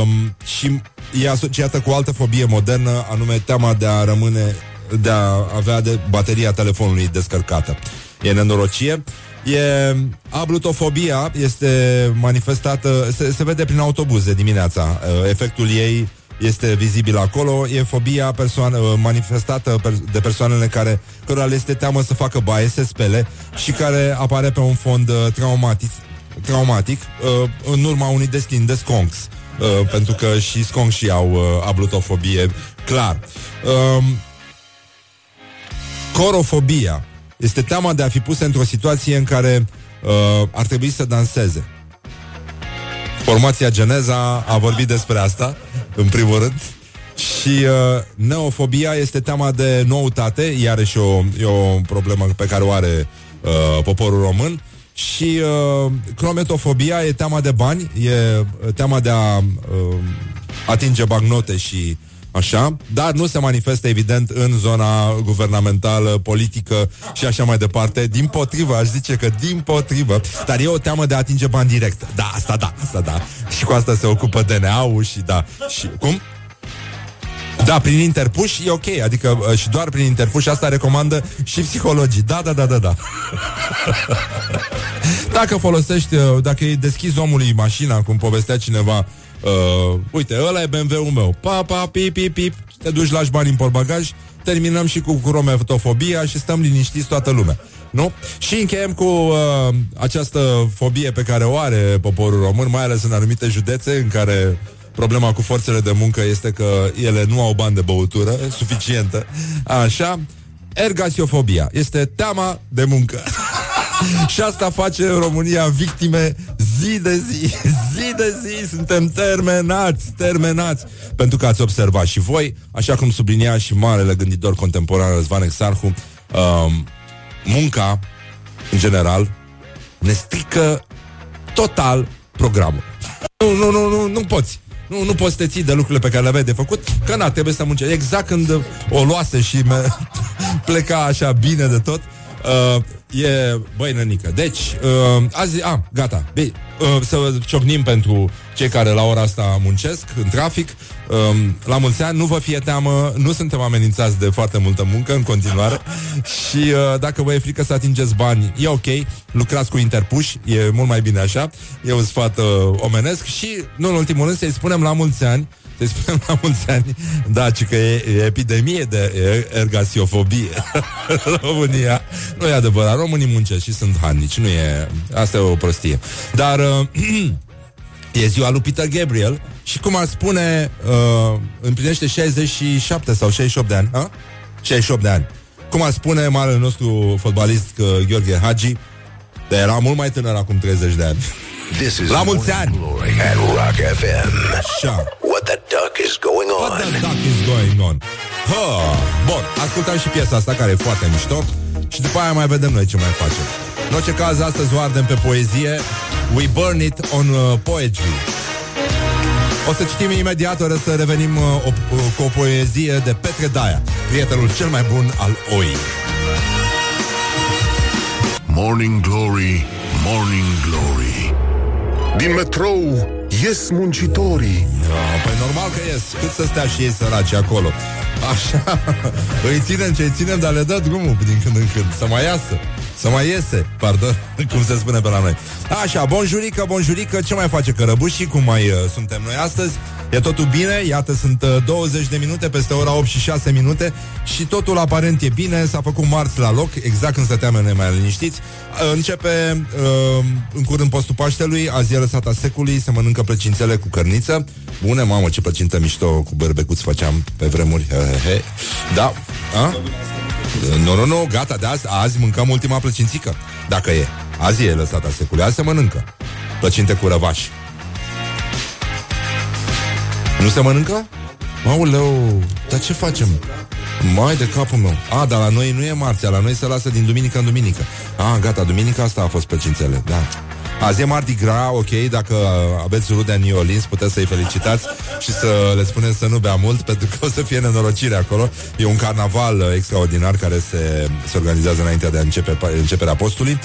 um, și e asociată cu o altă fobie modernă, anume teama de a rămâne, de a avea de bateria telefonului descărcată. E nenorocie. E, ablutofobia este manifestată, se, se vede prin autobuze dimineața. Efectul ei este vizibil acolo. E fobia persoană, manifestată de persoanele care cărora le este teamă să facă baie, se spele și care apare pe un fond traumatic, traumatic în urma unui destin de sconx. pentru că și sconxii au ablutofobie, clar. corofobia este teama de a fi pus într-o situație în care uh, ar trebui să danseze. Formația Geneza a vorbit despre asta, în primul rând. Și uh, neofobia este teama de noutate, iarăși o, e o problemă pe care o are uh, poporul român. Și uh, crometofobia e teama de bani, e teama de a uh, atinge bagnote și Așa, dar nu se manifestă evident în zona guvernamentală, politică și așa mai departe. Din potrivă, aș zice că din potrivă, dar e o teamă de a atinge bani direct. Da, asta da, asta da. Și cu asta se ocupă DNA-ul și da. Și cum? Da, prin interpuși e ok, adică uh, și doar prin interpuși asta recomandă și psihologii. Da, da, da, da, da. [laughs] dacă folosești, uh, dacă îi deschizi omului mașina, cum povestea cineva, uh, uite, ăla e BMW-ul meu, pa, pa, pip, pip, pip, te duci, lași bani în portbagaj, terminăm și cu crometofobia și stăm liniștiți toată lumea. Nu? Și încheiem cu uh, această fobie pe care o are poporul român, mai ales în anumite județe în care problema cu forțele de muncă este că ele nu au bani de băutură suficientă. Așa, ergasiofobia este teama de muncă. [laughs] și asta face România victime zi de zi, [laughs] zi de zi, suntem termenați, termenați, pentru că ați observat și voi, așa cum sublinia și marele gânditor contemporan Răzvan Exarhu, um, munca, în general, ne strică total programul. Nu, nu, nu, nu, nu poți. Nu, nu poți să te ții de lucrurile pe care le aveai de făcut, că na, trebuie să muncești. Exact când o luase și me- [laughs] pleca așa bine de tot, uh, e băi nănică. Deci, uh, azi, a, gata. Bine, uh, să ciocnim pentru cei care la ora asta muncesc în trafic. Uh, la mulți ani, nu vă fie teamă, nu suntem amenințați de foarte multă muncă în continuare [laughs] și uh, dacă vă e frică să atingeți bani, e ok, lucrați cu interpuși, e mult mai bine așa, e un sfat uh, omenesc și, nu în ultimul rând, să-i spunem la mulți ani să spunem la mulți ani, da, ci că e, e epidemie de ergasiofobie [laughs] în România. Nu e adevărat, românii muncesc și sunt hannici, nu e... Asta e o prostie. Dar uh, [clears throat] e ziua lui Peter Gabriel și cum ar spune, uh, împlinește 67 sau 68 de ani, ha? 68 de ani. Cum ar spune marele nostru fotbalist uh, Gheorghe Hagi, dar era mult mai tânăr acum 30 de ani. This is La mulți Morning ani! Glory at Rock FM. Așa. What the duck is going What the on? duck is going on? Ha! Bun, ascultăm și piesa asta care e foarte mișto și după aia mai vedem noi ce mai facem. În orice caz, astăzi o ardem pe poezie We burn it on uh, poetry O să citim imediat, o să revenim uh, o, uh, cu o poezie de Petre Daia Prietenul cel mai bun al OI Morning Glory, Morning Glory Din metrou ies muncitorii. Da, Păi normal că ies. Cât să stea și ei săraci acolo? Așa. [laughs] Îi ținem ce îi ținem Dar le dă drumul din când în când. Să mai iasă. Să mai iese, pardon, [laughs] cum se spune pe la noi. Așa, bonjurică, bonjurică Ce mai face cărăbușii, cum mai uh, suntem noi astăzi E totul bine, iată sunt uh, 20 de minute Peste ora 8 și 6 minute Și totul aparent e bine, s-a făcut marți la loc Exact când stăteam noi mai liniștiți. Uh, Începe uh, în curând postul Paștelui Azi e lăsata secului, se mănâncă plăcințele cu cărniță. Bune, mamă, ce plăcintă mișto Cu berbecuți făceam pe vremuri he, he, he. Da, a? Nu, nu, nu, gata, de azi, azi mâncăm ultima plăcințică Dacă e, azi e lăsata secului Azi se mănâncă. Plăcinte cu răvași Nu se mănâncă? Aoleu, dar ce facem? Mai de capul meu A, dar la noi nu e marțea, la noi se lasă din duminică în duminică A, gata, duminica asta a fost plăcințele Da Azi e Mardi Gras, ok, dacă aveți rude în New Orleans, puteți să-i felicitați și să le spuneți să nu bea mult, [laughs] pentru că o să fie nenorocire acolo. E un carnaval uh, extraordinar care se, se organizează înainte de a începe, începerea postului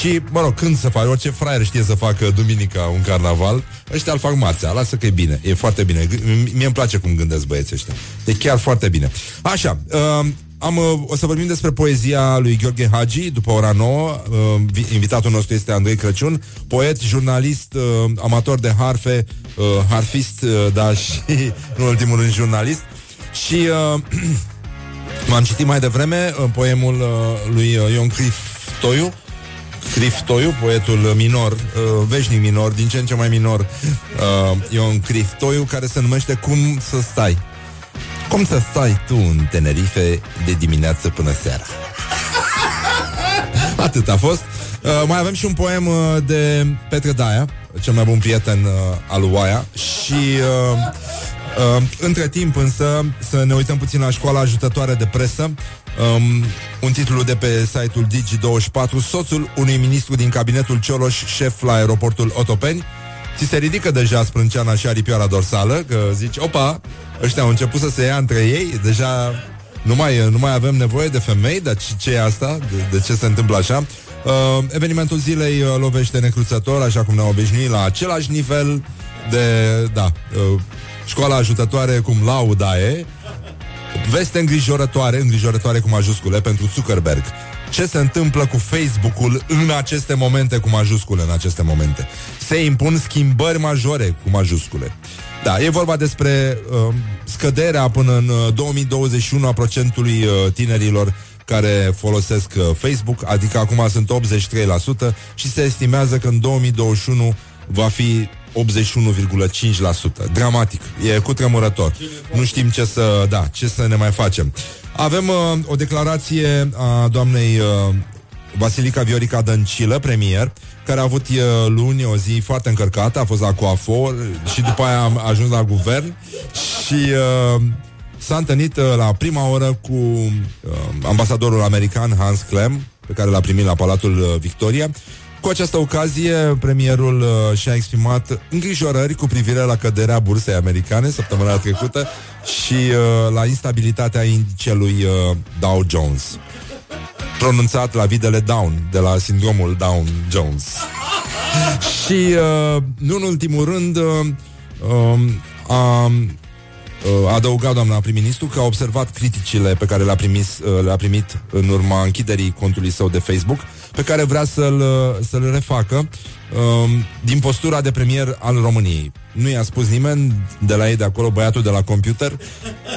și, mă rog, când să faci, orice fraier știe să facă duminica un carnaval, ăștia îl fac marțea, lasă că e bine, e foarte bine. G- Mie îmi place cum gândesc băieții ăștia. E chiar foarte bine. Așa, uh, am, uh, o să vorbim despre poezia lui Gheorghe Hagi după ora 9. Uh, vi- invitatul nostru este Andrei Crăciun, poet, jurnalist, uh, amator de harfe, uh, harfist, uh, dar și, [laughs] în ultimul rând, jurnalist. Și uh, [clears throat] m-am citit mai devreme uh, poemul uh, lui uh, Ion Crif Toiu, Criftoiu, poetul minor, uh, veșnic minor, din ce în ce mai minor, uh, Ion Criftoiu, care se numește Cum să stai. Cum să stai tu în Tenerife de dimineață până seara? [laughs] Atât a fost. Uh, mai avem și un poem uh, de Petre Daia, cel mai bun prieten uh, al lui Oaia și uh, uh, între timp însă să ne uităm puțin la școala ajutătoare de presă. Um, un titlu de pe site-ul Digi24 Soțul unui ministru din cabinetul Cioloș Șef la aeroportul Otopeni Ți se ridică deja sprânceana și aripioara dorsală Că zici, opa, ăștia au început să se ia între ei Deja nu mai, nu mai avem nevoie de femei Dar ce, ce e asta? De, de ce se întâmplă așa? Uh, evenimentul zilei uh, lovește necruțător Așa cum ne-am obișnuit La același nivel de, da, uh, școala ajutătoare Cum lauda e Veste îngrijorătoare, îngrijorătoare cu majuscule pentru Zuckerberg. Ce se întâmplă cu Facebook-ul în aceste momente cu majuscule, în aceste momente? Se impun schimbări majore cu majuscule. Da, e vorba despre uh, scăderea până în uh, 2021 a procentului uh, tinerilor care folosesc uh, Facebook, adică acum sunt 83% și se estimează că în 2021 va fi 81,5%. Dramatic. E cu tremurător. Nu știm ce să, da, ce să ne mai facem. Avem uh, o declarație a doamnei uh, Vasilica Viorica Dăncilă, premier, care a avut uh, luni o zi foarte încărcată, a fost la coafor și după aia a ajuns la guvern și uh, s-a întâlnit uh, la prima oră cu uh, ambasadorul american Hans Clem, pe care l-a primit la Palatul uh, Victoria. Cu această ocazie, premierul uh, și-a exprimat îngrijorări cu privire la căderea bursei americane săptămâna trecută și uh, la instabilitatea indicelui uh, Dow Jones pronunțat la videle Down, de la sindromul Down-Jones. și, uh, nu în ultimul rând, uh, um, a uh, adăugat doamna prim-ministru că a observat criticile pe care le-a, primis, uh, le-a primit în urma închiderii contului său de Facebook, pe care vrea să-l, uh, să-l refacă um, din postura de premier al României. Nu i-a spus nimeni de la ei de acolo, băiatul de la computer,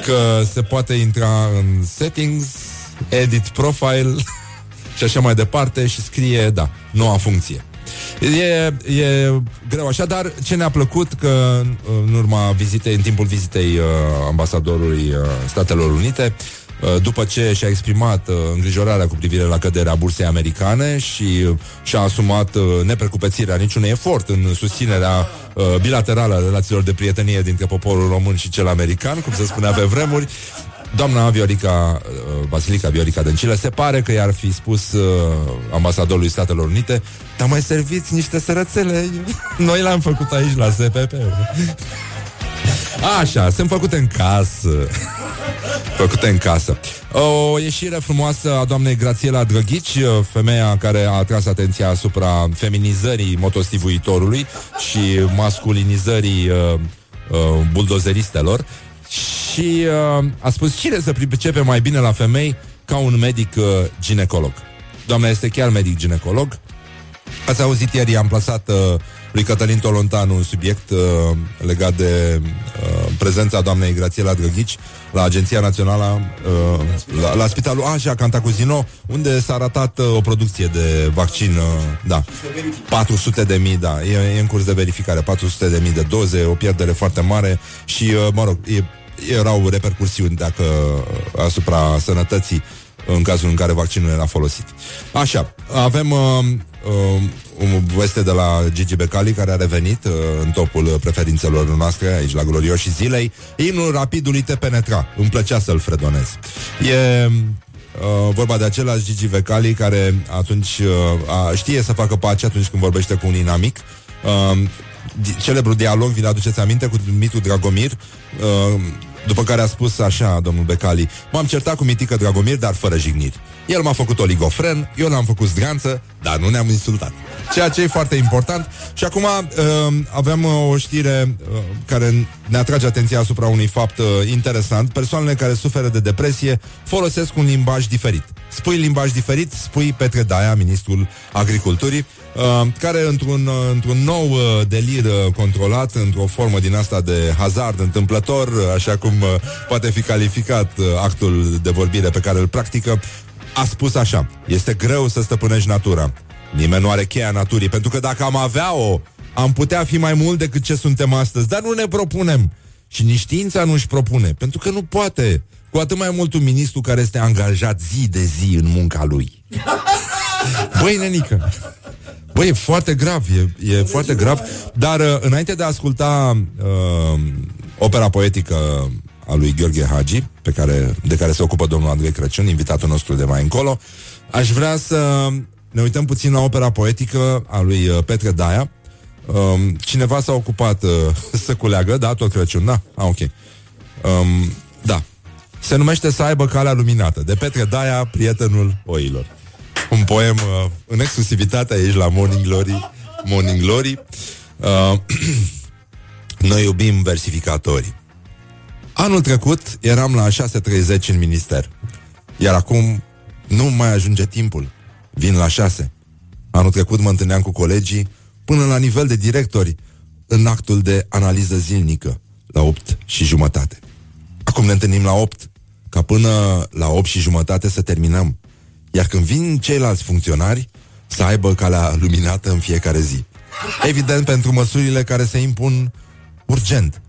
că se poate intra în settings, edit profile și așa mai departe și scrie, da, noua funcție. E, e greu așa, dar ce ne-a plăcut că în urma vizitei, în timpul vizitei uh, ambasadorului uh, Statelor Unite, uh, după ce și-a exprimat uh, îngrijorarea cu privire la căderea bursei americane și uh, și-a asumat uh, neprecupețirea niciunui efort în susținerea uh, bilaterală a relațiilor de prietenie dintre poporul român și cel american, cum se spunea pe vremuri, Doamna Viorica, uh, Vasilica Viorica Dăncilă, se pare că i-ar fi spus uh, ambasadorului Statelor Unite, dar mai serviți niște sărățele, noi le-am făcut aici la SPP. Așa, sunt făcute în casă. Făcute în casă. O ieșire frumoasă a doamnei Grațiela Drăghici, femeia care a atras atenția asupra feminizării motostivuitorului și masculinizării uh, uh, buldozeristelor și uh, a spus cine să pricepe mai bine la femei ca un medic uh, ginecolog. Doamna este chiar medic ginecolog. Ați auzit ieri, am plasat uh, lui Cătălin Tolontanu un subiect uh, legat de uh, prezența doamnei Grațiela Drăghici la Agenția Națională, uh, la, la Spitalul Așa, Cantacuzino, unde s-a ratat uh, o producție de vaccin, uh, da, 400 de mii, da, e, e în curs de verificare, 400 de mii de doze, o pierdere foarte mare și, uh, mă rog, e, erau repercursiuni dacă uh, asupra sănătății în cazul în care vaccinul era folosit. Așa, avem uh, uh, o veste de la Gigi Becali care a revenit uh, în topul preferințelor noastre aici la Glorioșii Zilei. Imnul rapidului te penetra. Îmi plăcea să-l fredonez. E uh, vorba de același Gigi Becali care atunci uh, a, știe să facă pace atunci când vorbește cu un inamic. Uh, di- celebrul dialog, vi-l aduceți aminte, cu Mitu Dragomir, uh, după care a spus așa, domnul Becali, m-am certat cu Mitică Dragomir, dar fără jigniri. El m-a făcut oligofren, eu l-am făcut zdreanță, dar nu ne-am insultat. Ceea ce e foarte important. Și acum uh, avem uh, o știre uh, care ne atrage atenția asupra unui fapt uh, interesant. Persoanele care suferă de depresie folosesc un limbaj diferit. Spui limbaj diferit, spui Petre Daia, ministrul agriculturii, uh, care într-un, uh, într-un nou uh, delir uh, controlat, într-o formă din asta de hazard întâmplător, uh, așa cum uh, poate fi calificat uh, actul de vorbire pe care îl practică, a spus așa, este greu să stăpânești natura. Nimeni nu are cheia naturii, pentru că dacă am avea-o, am putea fi mai mult decât ce suntem astăzi, dar nu ne propunem. Și nici știința nu își propune, pentru că nu poate. Cu atât mai mult un ministru care este angajat zi de zi în munca lui. [laughs] Băi, nenică, Băi, e foarte grav, e, e foarte grav, dar uh, înainte de a asculta uh, opera poetică a lui Gheorghe Hagi, pe care, de care se ocupă domnul Andrei Crăciun, invitatul nostru de mai încolo, aș vrea să ne uităm puțin la opera poetică a lui uh, Petre Daia. Um, cineva s-a ocupat uh, [laughs] să culeagă, da, tot Crăciun, da? Ah, ok. Um, da. Se numește Să aibă calea luminată, de Petre Daia, prietenul oilor. Un poem uh, în exclusivitate aici la Morning Glory. Morning Glory. Uh, [clears throat] noi iubim versificatorii. Anul trecut eram la 6.30 în minister, iar acum nu mai ajunge timpul. Vin la 6. Anul trecut mă întâlneam cu colegii până la nivel de directori în actul de analiză zilnică la 8 și jumătate. Acum ne întâlnim la 8, ca până la 8 și jumătate să terminăm. Iar când vin ceilalți funcționari, să aibă calea luminată în fiecare zi. Evident, pentru măsurile care se impun urgent,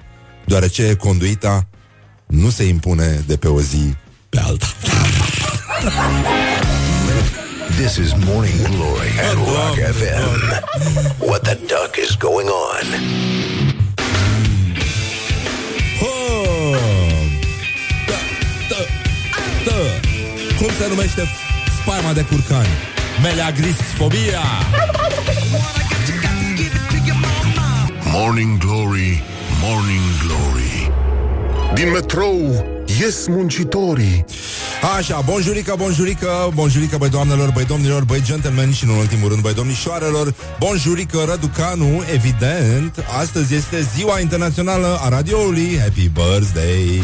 deoarece conduita nu se impune de pe o zi pe alta. This is Morning Glory at Rock FM. What the duck is going on? Oh! Da, da, da. Cum se numește spaima de curcani? Meleagrisfobia! Morning Glory, Morning Glory Din metrou ies muncitorii Așa, bonjurică, bonjurică, bonjurică, băi doamnelor, băi domnilor, băi gentlemen și, în ultimul rând, băi domnișoarelor, bonjurică, Răducanu, evident, astăzi este ziua internațională a radioului, Happy Birthday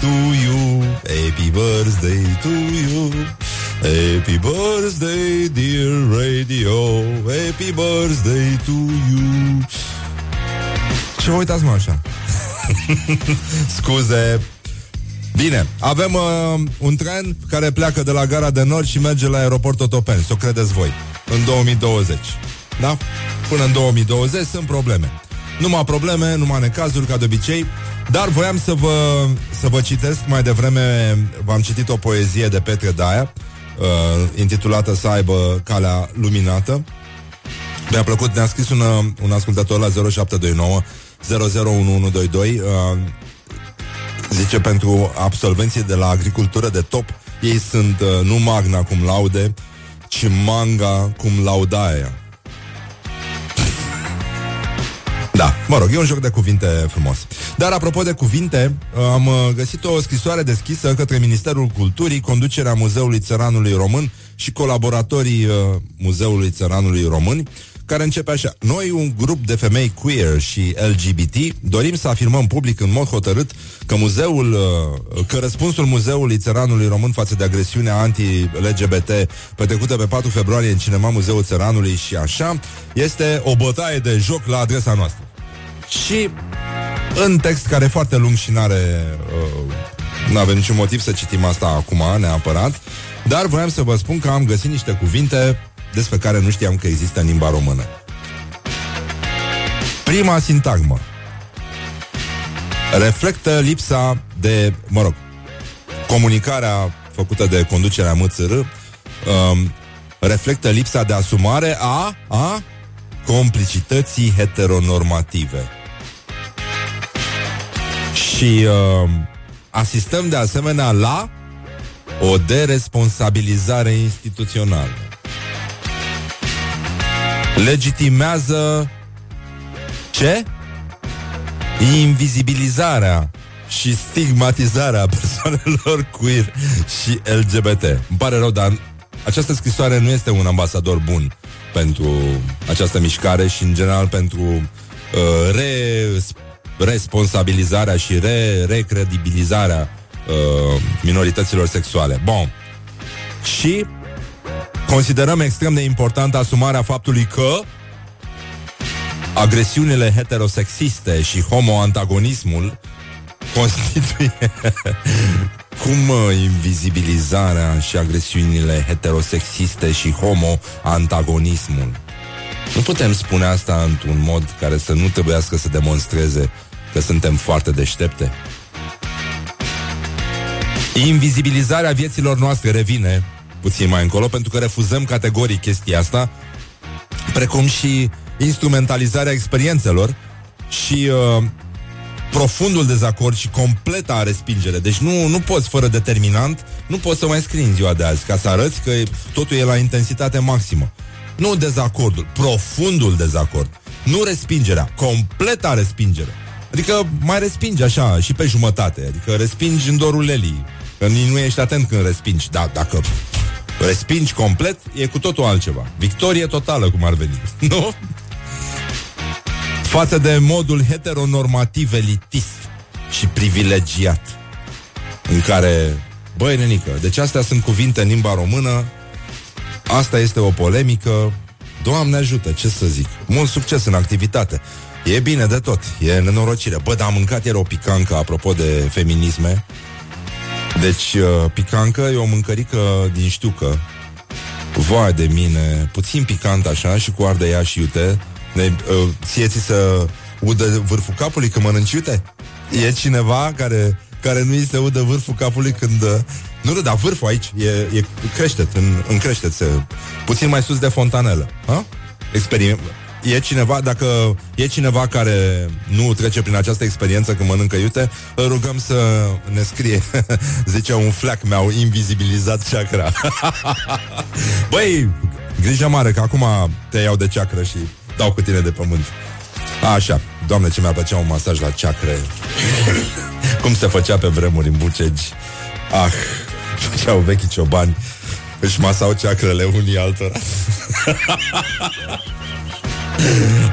to you, Happy Birthday to you, Happy Birthday, dear radio, Happy Birthday to you. Ce vă uitați, mă, așa? [laughs] Scuze, Bine, avem uh, un tren care pleacă de la gara de nord și merge la aeroportul Otopeni, să o credeți voi, în 2020. Da? Până în 2020 sunt probleme. Numai probleme, numai necazuri, ca de obicei, dar voiam să vă, să vă citesc mai devreme, v-am citit o poezie de Petre Daia, uh, intitulată Să aibă calea luminată. Mi-a plăcut, ne-a scris un, un ascultător la 0729 001122 uh, Zice pentru absolvenții de la agricultură de top Ei sunt uh, nu magna cum laude Ci manga cum laudaia Da, mă rog, e un joc de cuvinte frumos. Dar apropo de cuvinte Am uh, găsit o scrisoare deschisă Către Ministerul Culturii Conducerea Muzeului Țăranului Român Și colaboratorii uh, Muzeului Țăranului Român care începe așa. Noi, un grup de femei queer și LGBT, dorim să afirmăm public în mod hotărât că muzeul, uh, că răspunsul Muzeului Țăranului Român față de agresiunea anti-LGBT petrecută pe 4 februarie în Cinema Muzeul Țăranului și așa, este o bătaie de joc la adresa noastră. Și în text care e foarte lung și n-are... Uh, nu avem niciun motiv să citim asta acum, neapărat, dar voiam să vă spun că am găsit niște cuvinte despre care nu știam că există în limba română. Prima sintagmă reflectă lipsa de, mă rog, comunicarea făcută de conducerea MЦR um, reflectă lipsa de asumare a, a complicității heteronormative. Și um, asistăm de asemenea la o deresponsabilizare instituțională legitimează ce? Invizibilizarea și stigmatizarea [laughs] persoanelor queer și LGBT. Îmi pare rău, dar această scrisoare nu este un ambasador bun pentru această mișcare și, în general, pentru uh, re responsabilizarea și re recredibilizarea uh, minorităților sexuale. Bun. Și Considerăm extrem de importantă asumarea faptului că agresiunile heterosexiste și homoantagonismul constituie [laughs] cum invizibilizarea și agresiunile heterosexiste și homoantagonismul. Nu putem spune asta într-un mod care să nu trebuiască să demonstreze că suntem foarte deștepte. Invizibilizarea vieților noastre revine puțin mai încolo, pentru că refuzăm categoric chestia asta, precum și instrumentalizarea experiențelor și uh, profundul dezacord și completa respingere. Deci nu, nu poți fără determinant, nu poți să mai scrii în ziua de azi, ca să arăți că totul e la intensitate maximă. Nu dezacordul, profundul dezacord. Nu respingerea, completa respingere. Adică mai respingi așa și pe jumătate. Adică respingi în dorul lelii. Că nu ești atent când respingi. Da, dacă respingi complet, e cu totul altceva. Victorie totală, cum ar veni. [laughs] Nu? Față de modul heteronormativ elitist și privilegiat în care, băi, nenică, deci astea sunt cuvinte în limba română, asta este o polemică, Doamne ajută, ce să zic, mult succes în activitate. E bine de tot, e nenorocire. Bă, dar am mâncat ieri o picancă, apropo de feminisme. Deci, uh, picancă e o mâncărică din știucă. Vai de mine, puțin picant așa și cu ardea și iute. Ne, uh, ție ți să udă vârful capului când mănânci iute? E cineva care, care nu îi se udă vârful capului când... Uh, nu, nu, dar vârful aici e, e creștet, în, în creștet, se, puțin mai sus de fontanelă. Ha? Experiment. E cineva, dacă e cineva care nu trece prin această experiență când mănâncă iute, îl rugăm să ne scrie. [laughs] Zice un flac mi-au invizibilizat chakra. [laughs] Băi, grijă mare că acum te iau de chakra și dau cu tine de pământ. Așa, doamne, ce mi-a plăcea un masaj la chakre. [laughs] Cum se făcea pe vremuri în Bucegi. Ah, făceau vechi ciobani. Își masau ceacrele unii altora.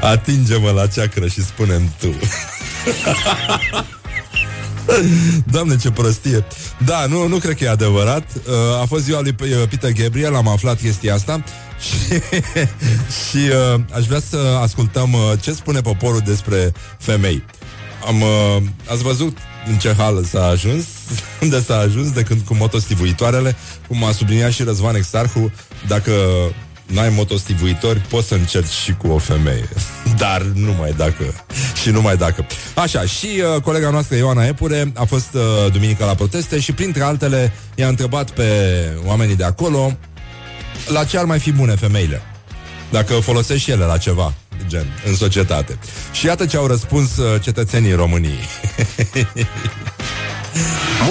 Atinge-mă la ceacră și spune tu. Doamne, ce prostie. Da, nu, nu cred că e adevărat. Uh, A fost ziua lui Peter Gabriel Am aflat chestia asta. [laughs] Și, și uh, aș vrea să ascultăm uh, Ce spune poporul despre femei. Am, uh, Ați văzut în ce hal s-a ajuns? [laughs] Unde s-a ajuns? De când cu motostivuitoarele Cum a subliniat și Răzvan Exarhu Dacă n-ai motostivuitori, poți să încerci și cu o femeie. [laughs] Dar numai dacă. Și numai dacă. Așa, și uh, colega noastră Ioana Epure a fost uh, duminica la proteste și printre altele i-a întrebat pe oamenii de acolo la ce ar mai fi bune femeile. Dacă folosești și ele la ceva, gen, în societate. Și iată ce au răspuns uh, cetățenii României. [laughs]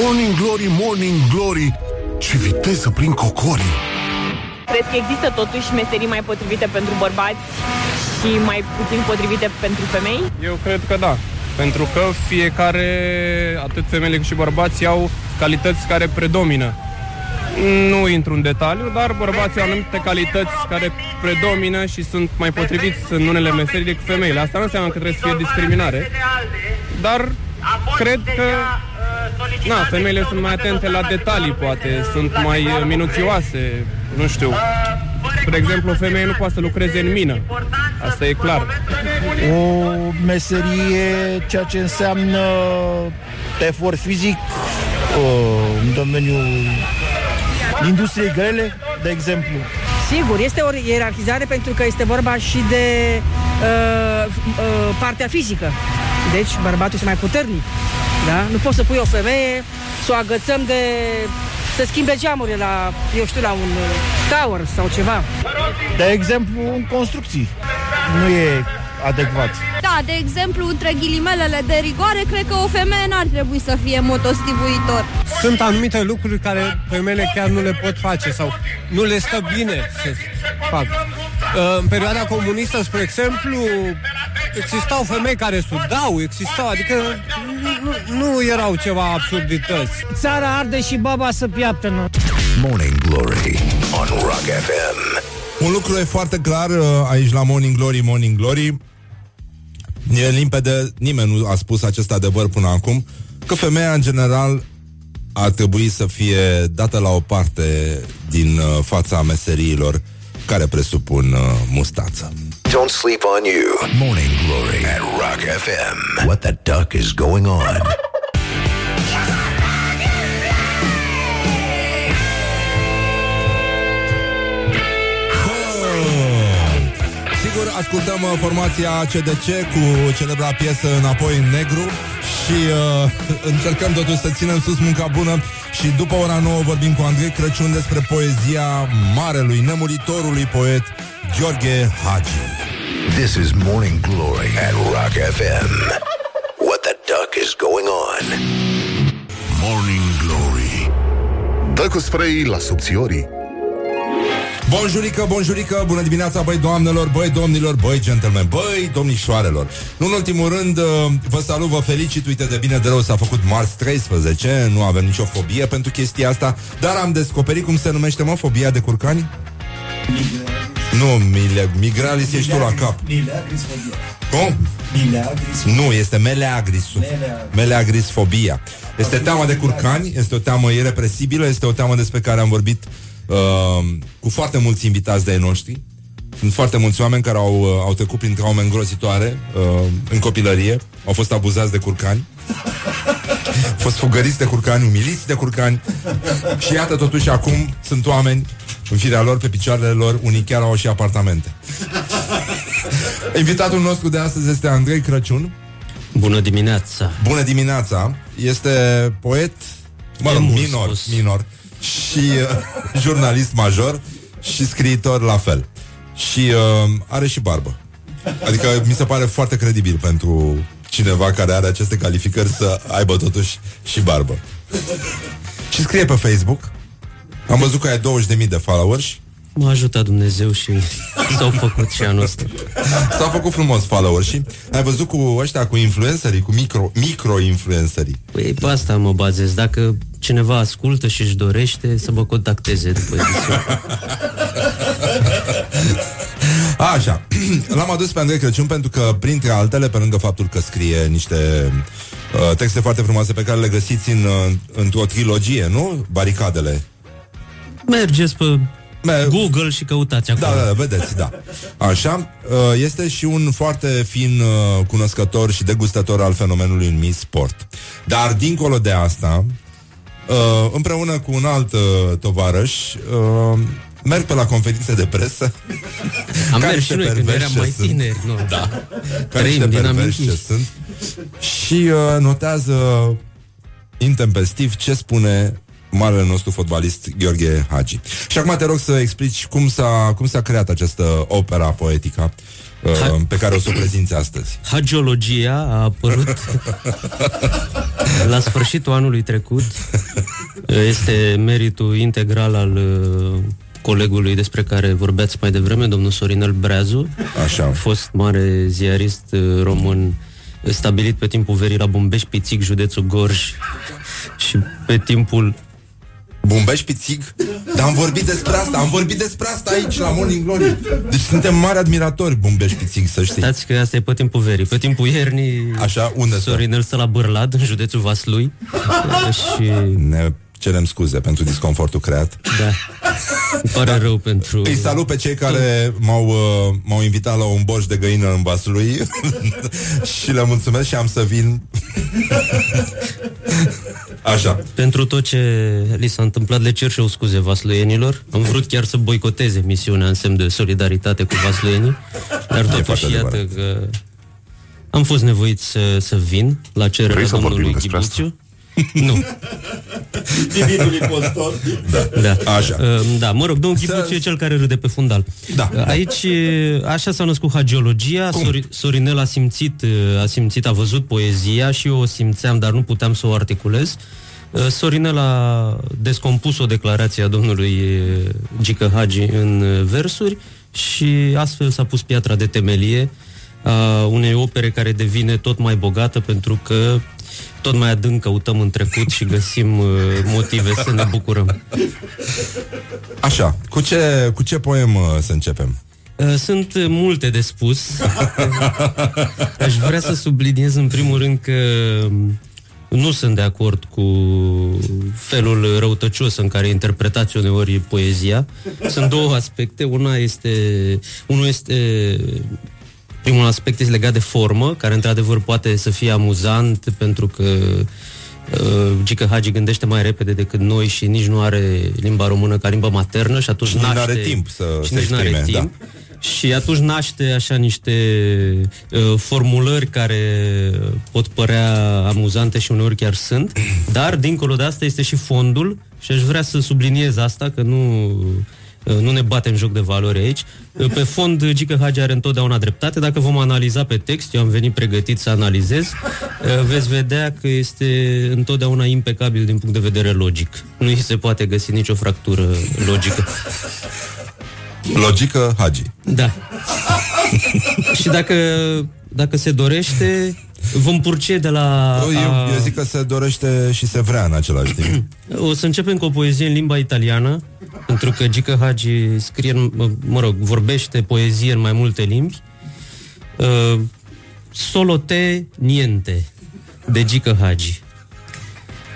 morning Glory, Morning Glory, ce viteză prin cocorii! Crezi că există totuși meserii mai potrivite pentru bărbați și mai puțin potrivite pentru femei? Eu cred că da. Pentru că fiecare, atât femeile cât și bărbații, au calități care predomină. Nu intru în detaliu, dar bărbații au anumite calități care predomină și sunt mai potriviți în unele meserii decât femeile. Asta nu înseamnă că trebuie să fie discriminare, dar cred că na, femeile sunt mai atente la detalii, poate, sunt mai minuțioase, nu știu. Spre exemplu, o femeie nu poate să lucreze în mină. Asta e clar. O meserie, ceea ce înseamnă efort fizic în domeniul industriei grele, de exemplu. Sigur, este o ierarhizare pentru că este vorba și de uh, uh, partea fizică. Deci bărbatul este mai puternic. Da? Nu poți să pui o femeie, să o agățăm de să schimbe geamurile la, eu știu, la un tower sau ceva. De exemplu, în construcții. Nu e adecvat. Da, de exemplu, între ghilimelele de rigoare, cred că o femeie n-ar trebui să fie motostivuitor. Sunt anumite lucruri care femeile chiar nu le pot face sau nu le stă bine să facă. În perioada comunistă, spre exemplu, existau femei care sudau, existau, adică nu, nu erau ceva absurdități. Țara arde și baba să piaptă. Morning Glory on Rock FM. Un lucru e foarte clar uh, aici la Morning Glory, Morning Glory. E limpede, nimeni nu a spus acest adevăr până acum, că femeia în general ar trebui să fie dată la o parte din uh, fața meseriilor care presupun uh, mustață. Don't sleep on you. Morning Glory at Rock FM. What the duck is going on? Sigur, ascultăm uh, formația CDC cu celebra piesă Înapoi în negru și uh, [laughs] încercăm totuși să ținem sus munca bună și după ora nouă vorbim cu Andrei Crăciun despre poezia marelui, nemuritorului poet Gheorghe Hagi. This is Morning Glory at Rock FM. What the duck is going on? Morning Glory Dă cu spray la subțiorii Bonjurică, bonjurică, bună dimineața, băi doamnelor, băi domnilor, băi gentlemen, băi domnișoarelor. Nu în ultimul rând, uh, vă salut, vă felicit, uite de bine de rău s-a făcut marți 13, nu avem nicio fobie pentru chestia asta, dar am descoperit cum se numește, mă, fobia de curcani? Nu, mile, migralis ești tu la cap. Cum? Nu, este meleagrisul. Meleagrisfobia. Este teama de curcani, este o teamă irepresibilă, este o teamă despre care am vorbit uh, cu foarte mulți invitați de ai noștri. Sunt foarte mulți oameni care au, uh, au trecut prin traume îngrozitoare uh, în copilărie, au fost abuzați de curcani, au fost fugăriți de curcani, umiliți de curcani și iată totuși acum sunt oameni în firea lor, pe picioarele lor, unii chiar au și apartamente. Invitatul nostru de astăzi este Andrei Crăciun. Bună dimineața! Bună dimineața! Este poet, mă rog, mult minor, spus. minor și uh, [laughs] jurnalist major și scriitor la fel. Și uh, are și barbă. Adică mi se pare foarte credibil pentru cineva care are aceste calificări să aibă totuși și barbă. Și scrie pe Facebook. Am văzut că ai 20.000 de followers. M-a ajutat Dumnezeu și s-au făcut și anul ăsta. S-au făcut frumos followers și ai văzut cu ăștia, cu influencerii, cu micro, micro-influencerii. Păi pe asta mă bazez. Dacă cineva ascultă și își dorește să mă contacteze după emisiune. [laughs] Așa, [clears throat] l-am adus pe Andrei Crăciun pentru că, printre altele, pe lângă faptul că scrie niște uh, texte foarte frumoase pe care le găsiți în, uh, într-o trilogie, nu? Baricadele. Mergeți pe Google și căutați acolo. Da, da, da, vedeți, da. Așa, uh, este și un foarte fin uh, cunoscător și degustător al fenomenului numit sport. Dar, dincolo de asta, uh, împreună cu un alt uh, tovarăș, uh, merg pe la conferințe de presă. Am Ca mers niște și noi când perverși eram ce mai sunt. tineri. Nu. Da. [laughs] Ca Trăim niște din perverși ce amintiști. sunt. Și uh, notează intempestiv ce spune marele nostru fotbalist Gheorghe Hagi. Și acum te rog să explici cum s-a, cum s-a creat această opera poetică uh, Ha- pe care o să o prezinți astăzi. Hagiologia a apărut [laughs] la sfârșitul anului trecut. Este meritul integral al uh, colegului despre care vorbeați mai devreme, domnul Sorinel Breazu. Așa. Fost mare ziarist uh, român stabilit pe timpul verii la Bumbeș Pițic, județul Gorj și pe timpul Bumbești pițig? Dar am vorbit despre asta, am vorbit despre asta aici la Morning Glory. Deci suntem mari admiratori Bumbești pițig, să știi. Stați că asta e pe timpul verii. Pe timpul iernii Așa, unde stă? Sorinel stă la Bârlad, în județul Vaslui și Ne cerem scuze pentru disconfortul creat. Da. Îmi pare rău pentru... Îi salut pe cei care m-au, uh, m-au invitat la un borș de găină în Vaslui [laughs] și le mulțumesc și am să vin. [laughs] Așa. Pentru tot ce li s-a întâmplat, le cer și eu scuze vasluienilor. Am vrut chiar să boicoteze misiunea în semn de solidaritate cu vasluienii, dar totuși foarte iată adevărat. că am fost nevoit să, să vin la cererea Vrei să vorbim domnului despre asta? Ghibuțiu. Nu. Timitul impostor. Da. Așa. Uh, Da, mă rog, domnul Ghibuțiu e cel care râde pe fundal. Da. Uh, Aici, uh, așa s-a născut hagiologia, Sori- Sorinel a simțit, uh, a simțit, a văzut poezia și eu o simțeam, dar nu puteam să o articulez. Uh, Sorinel a descompus o declarație a domnului uh, Gică Hagi în uh, versuri și astfel s-a pus piatra de temelie a unei opere care devine tot mai bogată pentru că tot mai adânc căutăm în trecut și găsim uh, motive să ne bucurăm. Așa, cu ce, cu ce poem uh, să începem? Uh, Sunt uh, multe de spus. [laughs] Aș vrea să subliniez în primul rând că um, nu sunt de acord cu felul răutăcios în care interpretați uneori poezia. Sunt două aspecte. Una este, unul este primul aspect este legat de formă, care într-adevăr poate să fie amuzant pentru că uh, Gică Hagi gândește mai repede decât noi și nici nu are limba română ca limbă maternă și atunci Și nici naște, n-are timp să și se nici n-are exprime, timp. Și atunci naște așa niște uh, formulări care pot părea amuzante și uneori chiar sunt, dar dincolo de asta este și fondul și aș vrea să subliniez asta, că nu, uh, nu ne batem joc de valori aici. Uh, Pe fond, Gică Hagi are întotdeauna dreptate. Dacă vom analiza pe text, eu am venit pregătit să analizez, uh, veți vedea că este întotdeauna impecabil din punct de vedere logic. Nu îi se poate găsi nicio fractură logică. Logică Hagi. Da. [laughs] și dacă, dacă se dorește, vom purce de la... Eu, a- eu zic că se dorește și se vrea în același timp. [clears throat] O să începem cu o poezie în limba italiană, pentru că Gică Hagi scrie, în- mă, mă rog, vorbește poezie în mai multe limbi. Uh, Solo te niente de Gică Hagi.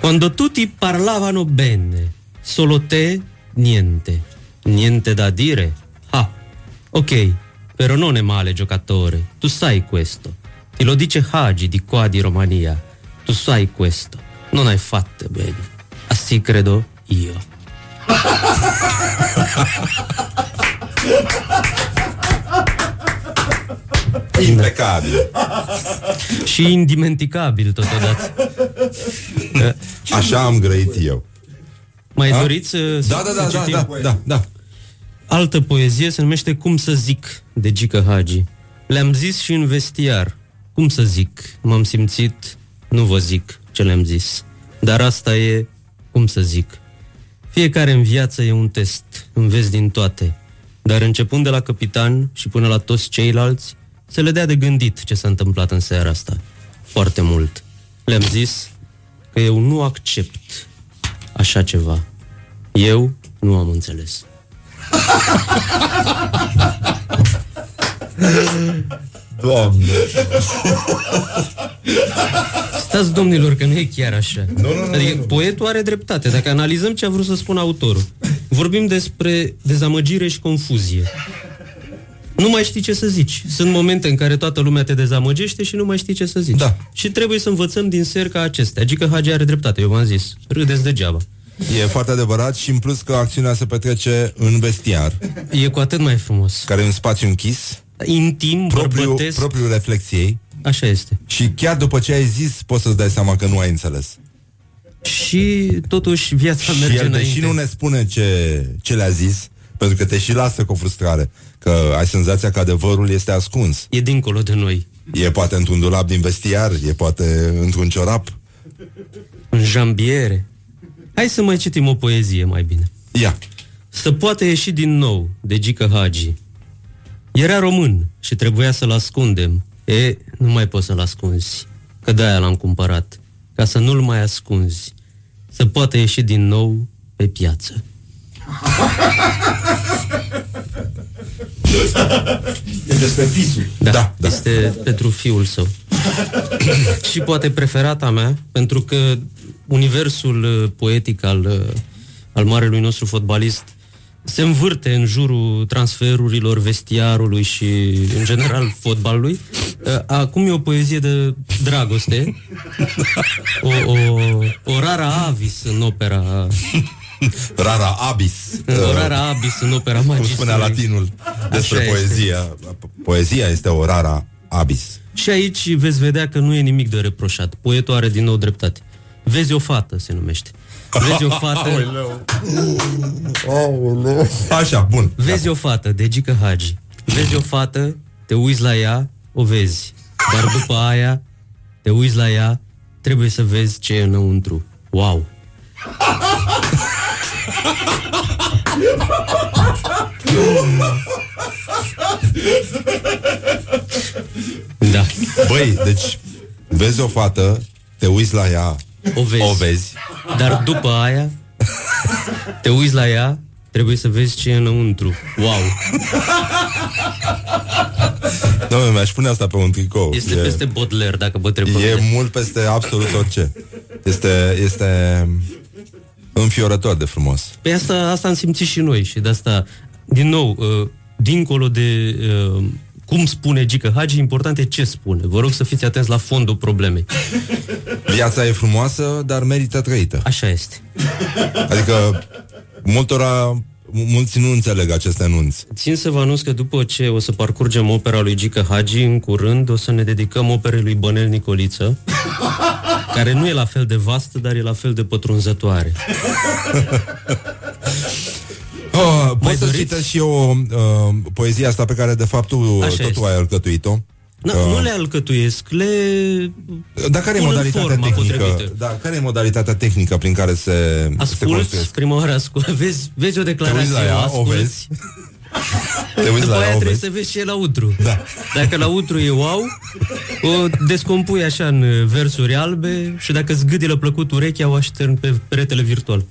Quando tutti parlavano bene, solo te niente. Niente da dire? Ah, ok, però non è male giocatore, tu sai questo. Ti lo dice Hagi di qua di Romania. Tu sai questo. Non hai fatto bene. Asì credo io. [laughs] Impecabil. Și indimenticabil totodată. [laughs] Așa am grăit eu. Mai A? doriți să, Da, da, să da, da, citim? da, da, da. Altă poezie se numește Cum să zic, de Gică Hagi. Le-am zis și în vestiar. Cum să zic? M-am simțit, nu vă zic ce le-am zis. Dar asta e, cum să zic. Fiecare în viață e un test, înveți din toate. Dar începând de la capitan și până la toți ceilalți, se le dea de gândit ce s-a întâmplat în seara asta. Foarte mult. Le-am zis că eu nu accept așa ceva. Eu nu am înțeles. [laughs] Doamne. Stați, domnilor, că nu e chiar așa. Nu, nu, nu, adică, poetul are dreptate. Dacă analizăm ce a vrut să spună autorul, vorbim despre dezamăgire și confuzie. Nu mai știi ce să zici. Sunt momente în care toată lumea te dezamăgește și nu mai știi ce să zici. Da. Și trebuie să învățăm din seri ca acestea. Adică Hagi are dreptate, eu v-am zis. Râdeți degeaba. E foarte adevărat și în plus că acțiunea se petrece în vestiar, E cu atât mai frumos. care e un spațiu închis, Intim, propriu, bărbătesc. propriu reflexiei. Așa este. Și chiar după ce ai zis, poți să-ți dai seama că nu ai înțeles. Și totuși viața Și merge el, înainte. deși nu ne spune ce, ce le-a zis, pentru că te și lasă cu o frustrare, că ai senzația că adevărul este ascuns. E dincolo de noi. E poate într-un dulap din vestiar, e poate într-un ciorap. În jambiere. Hai să mai citim o poezie mai bine. Ia. Să poate ieși din nou de Gică Hagi. Era român și trebuia să-l ascundem. E, nu mai poți să-l ascunzi, că de-aia l-am cumpărat, ca să nu-l mai ascunzi. Să poate ieși din nou pe piață. E despre fisul. Da, da, da. este pentru fiul său. [coughs] și poate preferata mea, pentru că universul uh, poetic al, uh, al marelui nostru fotbalist se învârte în jurul transferurilor, vestiarului și, în general, fotbalului. Uh, Acum e o poezie de dragoste, o, o, o rara avis în opera Rara abis. o rara abis în opera Cum magistrului. spunea latinul despre Așa este. poezia. Poezia este o rara abis. Și aici veți vedea că nu e nimic de reproșat. Poetul are din nou dreptate. Vezi o fată, se numește. Vezi o [laughs] fată... Așa, bun. Vezi o fată de Gică Hagi. Vezi o fată, te uiți la ea, o vezi. Dar după aia, te uiți la ea, trebuie să vezi ce e înăuntru. Wow! Da. Băi, deci vezi o fată, te uiți la ea, O vezi. o vezi. Dar după aia, te uiți la ea, trebuie să vezi ce e înăuntru. Wow! Doamne, mi-aș pune asta pe un tricou. Este e, peste Baudelaire, dacă vă trebuie e mult peste absolut orice. Este, este înfiorător de frumos. Pe asta, asta am simțit și noi și de asta, din nou, uh, dincolo de uh, cum spune Gică Hagi, important e ce spune. Vă rog să fiți atenți la fondul problemei. Viața e frumoasă, dar merită trăită. Așa este. Adică multora, mulți nu înțeleg acest enunț. Țin să vă anunț că după ce o să parcurgem opera lui Gică Hagi, în curând o să ne dedicăm operei lui Bănel Nicoliță, care nu e la fel de vastă, dar e la fel de pătrunzătoare. [laughs] Oh, Mai poți să doriți? citesc și eu uh, poezia asta pe care de fapt tu Așa tot este. tu ai alcătuit-o. Na, Uh, nu le alcătuiesc, le Dar care e pun în modalitatea forma tehnică? potrivită. Da, care e modalitatea tehnică prin care se, se Ascult, construiesc? prima oară ascult, [laughs] vezi, vezi o declarație, Te uiți la ea, o asculți. vezi? Te uiți După la aia ea, o trebuie vezi? să vezi ce e la utru. Da. Dacă la utru e wow, o descompui așa în versuri albe și dacă zgâdilă plăcut urechea, o aștern pe peretele virtual.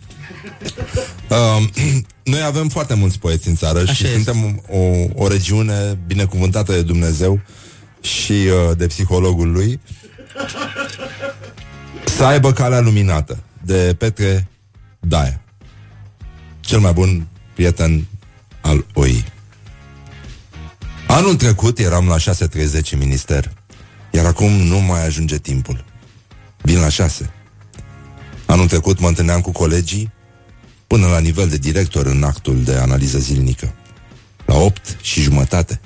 Uh, [clears throat] noi avem foarte mulți poeți în țară Așa și este. suntem o, o regiune binecuvântată de Dumnezeu și uh, de psihologul lui să aibă calea luminată de Petre Daia. Cel mai bun prieten al OI. Anul trecut eram la 6.30 în minister, iar acum nu mai ajunge timpul. Vin la 6. Anul trecut mă întâlneam cu colegii până la nivel de director în actul de analiză zilnică. La 8 și jumătate.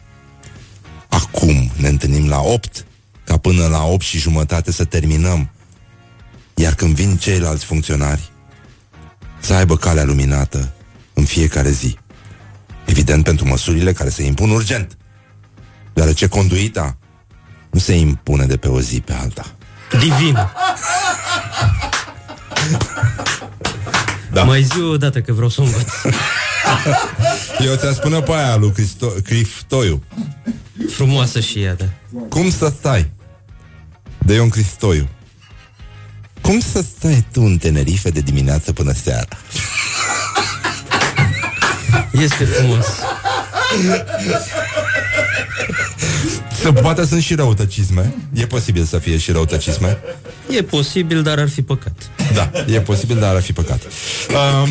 Acum ne întâlnim la 8, ca până la 8 și jumătate să terminăm. Iar când vin ceilalți funcționari, să aibă calea luminată în fiecare zi. Evident pentru măsurile care se impun urgent. Deoarece conduita nu se impune de pe o zi pe alta. Divin. [laughs] Da. Mai zi o dată că vreau să o învăț. [laughs] Eu ți-a spune pe aia lui Cristo- Criftoiu. Frumoasă și ea, da. Cum să stai? De Ion Cristoiu. Cum să stai tu în Tenerife de dimineață până seara? [laughs] Este frumos. Să poate sunt și răutăcisme. E posibil să fie și răutăcisme. E posibil, dar ar fi păcat. Da, e posibil, dar ar fi păcat. Uh,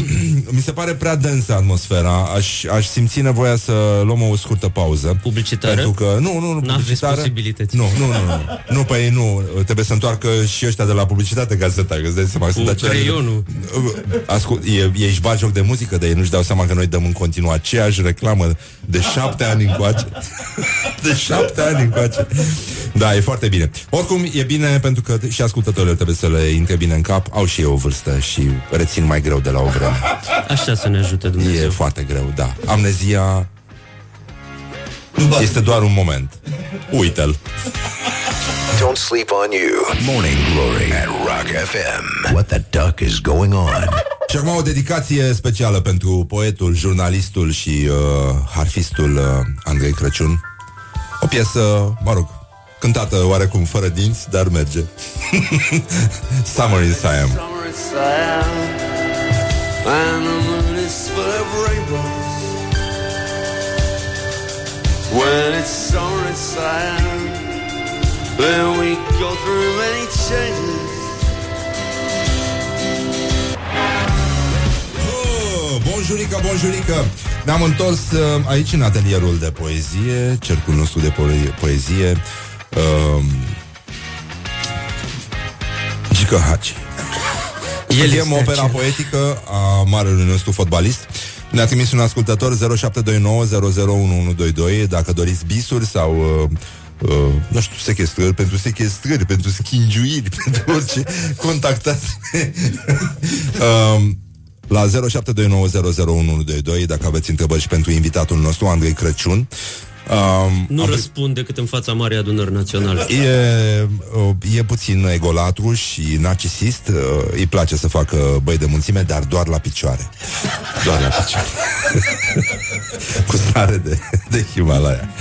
mi se pare prea densă atmosfera. Aș, aș simți nevoia să luăm o scurtă pauză. Publicitară? Pentru că, nu, nu, nu, N-aveți publicitară. posibilități. Nu, nu, nu, nu. Nu, păi nu, trebuie să întoarcă și ăștia de la publicitate ca să tacă, îți dai seama. Cu sunt aceleași- creionul. Ascult, e, ei își bat joc de muzică, dar ei nu-și dau seama că noi dăm în continuu aceeași reclamă de șapte ani încoace. [laughs] De șapte ani încoace. Da, e foarte bine. Oricum, e bine pentru că și ascultătorii trebuie să le intre bine în cap. Au și eu o vârstă și rețin mai greu de la o vreme. Așa să ne ajute Dumnezeu. E foarte greu, da. Amnezia este doar un moment. Uită-l. Don't sleep on you. Morning Glory at Rock FM. What the duck is going on? Și acum o dedicație specială pentru poetul, jurnalistul și uh, harfistul uh, Andrei Crăciun. O piesă, mă rog, cântată oarecum fără dinți, dar merge. Summer in Siam. Summer is Siam, and the moon is full of rainbows. When it's summer in Siam, then we go through many changes. Oh, bonjurică, bonjurică! Ne-am întors uh, aici în atelierul de poezie, cercul nostru de po- poezie. Uh, Gică Haci. El Studiem este opera acela. poetică a marelui nostru fotbalist. Ne-a trimis un ascultător 0729001122 dacă doriți bisuri sau uh, uh, nu știu, sechestrări, pentru sechestrări, pentru schingiuiri, [laughs] pentru orice, contactați um, la 0729001122 dacă aveți întrebări și pentru invitatul nostru, Andrei Crăciun. Um, Nu am- răspund decât în fața Marii Adunări Naționale. E, uh, e puțin egolatru și narcisist uh, Îi place să facă băi de mulțime Dar doar la picioare Doar la picioare [laughs] Cu sare de, de Himalaya [laughs]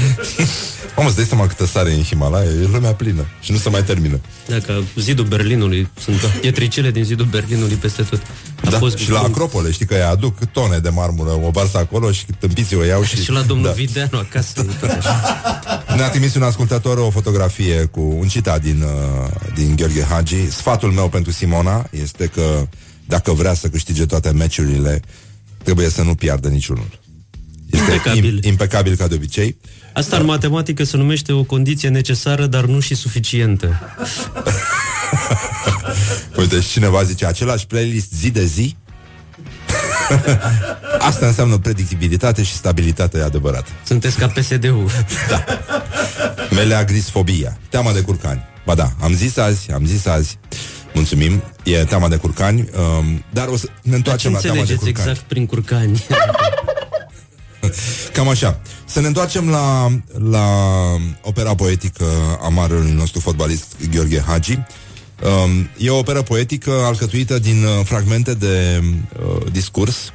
Mamă, îți dai seama câtă sare e în Himalaya E lumea plină și nu se mai termină Dacă zidul Berlinului Sunt pietricele din zidul Berlinului peste tot A da? fost Și la Acropole, știi că îi aduc tone de marmură O varsă acolo și tâmpiții o iau [laughs] și... Și la domnul da. Videanu acasă e tot așa. Ne-a trimis un ascultător o fotografie cu un citat din, uh, din Gheorghe Hagi. Sfatul meu pentru Simona este că dacă vrea să câștige toate meciurile, trebuie să nu piardă niciunul. Este Impecabil. Im- impecabil ca de obicei. Asta în matematică se numește o condiție necesară, dar nu și suficientă. [laughs] Uite, și cineva zice, același playlist zi de zi? [laughs] Asta înseamnă predictibilitate și stabilitate adevărată. Sunteți ca PSD-ul. [laughs] Da. Melea grisfobia. Teama de curcani. Ba da, am zis azi, am zis azi. Mulțumim. E teama de curcani. Um, dar o să ne Ce întoarcem la teama de înțelegeți curcani. exact prin curcani? [laughs] Cam așa. Să ne întoarcem la, la opera poetică a marelui nostru fotbalist Gheorghe Hagi. Um, e o operă poetică alcătuită din uh, fragmente de uh, discurs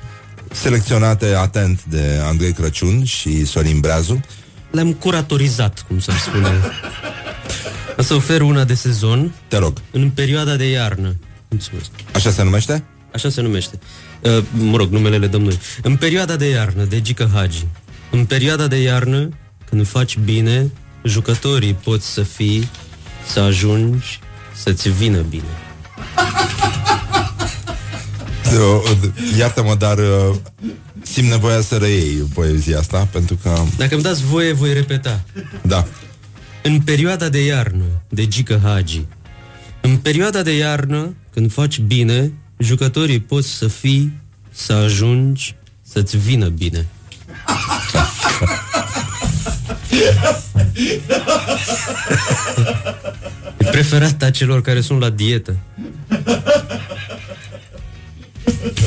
selecționate atent de Andrei Crăciun și Sorin Breazu. Le-am curatorizat, cum s-ar spune. O să ofer una de sezon. Te rog. În perioada de iarnă. Mulțumesc. Așa se numește? Așa se numește. Uh, mă rog, numele le dăm noi. În perioada de iarnă, de Gică Hagi. În perioada de iarnă, când faci bine, jucătorii poți să fii, să ajungi, să-ți vină bine. Eu, Iartă-mă, dar uh, simt nevoia să reiei poezia asta, pentru că... Dacă îmi dați voie, voi repeta. Da. În perioada de iarnă, de Gică Hagi, în perioada de iarnă, când faci bine, jucătorii poți să fii, să ajungi, să-ți vină bine. [laughs] E preferata celor care sunt la dietă.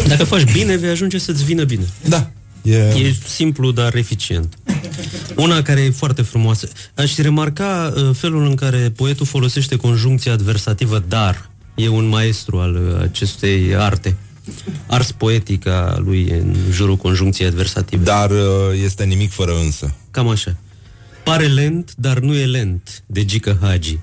Dacă faci bine, vei ajunge să-ți vină bine. Da. E... E simplu, dar eficient. Una care e foarte frumoasă. Aș remarca uh, felul în care poetul folosește conjuncția adversativă dar. E un maestru al uh, acestei arte. Ars poetica lui în jurul conjuncției adversative. Dar uh, este nimic fără însă. Cam așa. Pare lent, dar nu e lent, de Gică Hagi.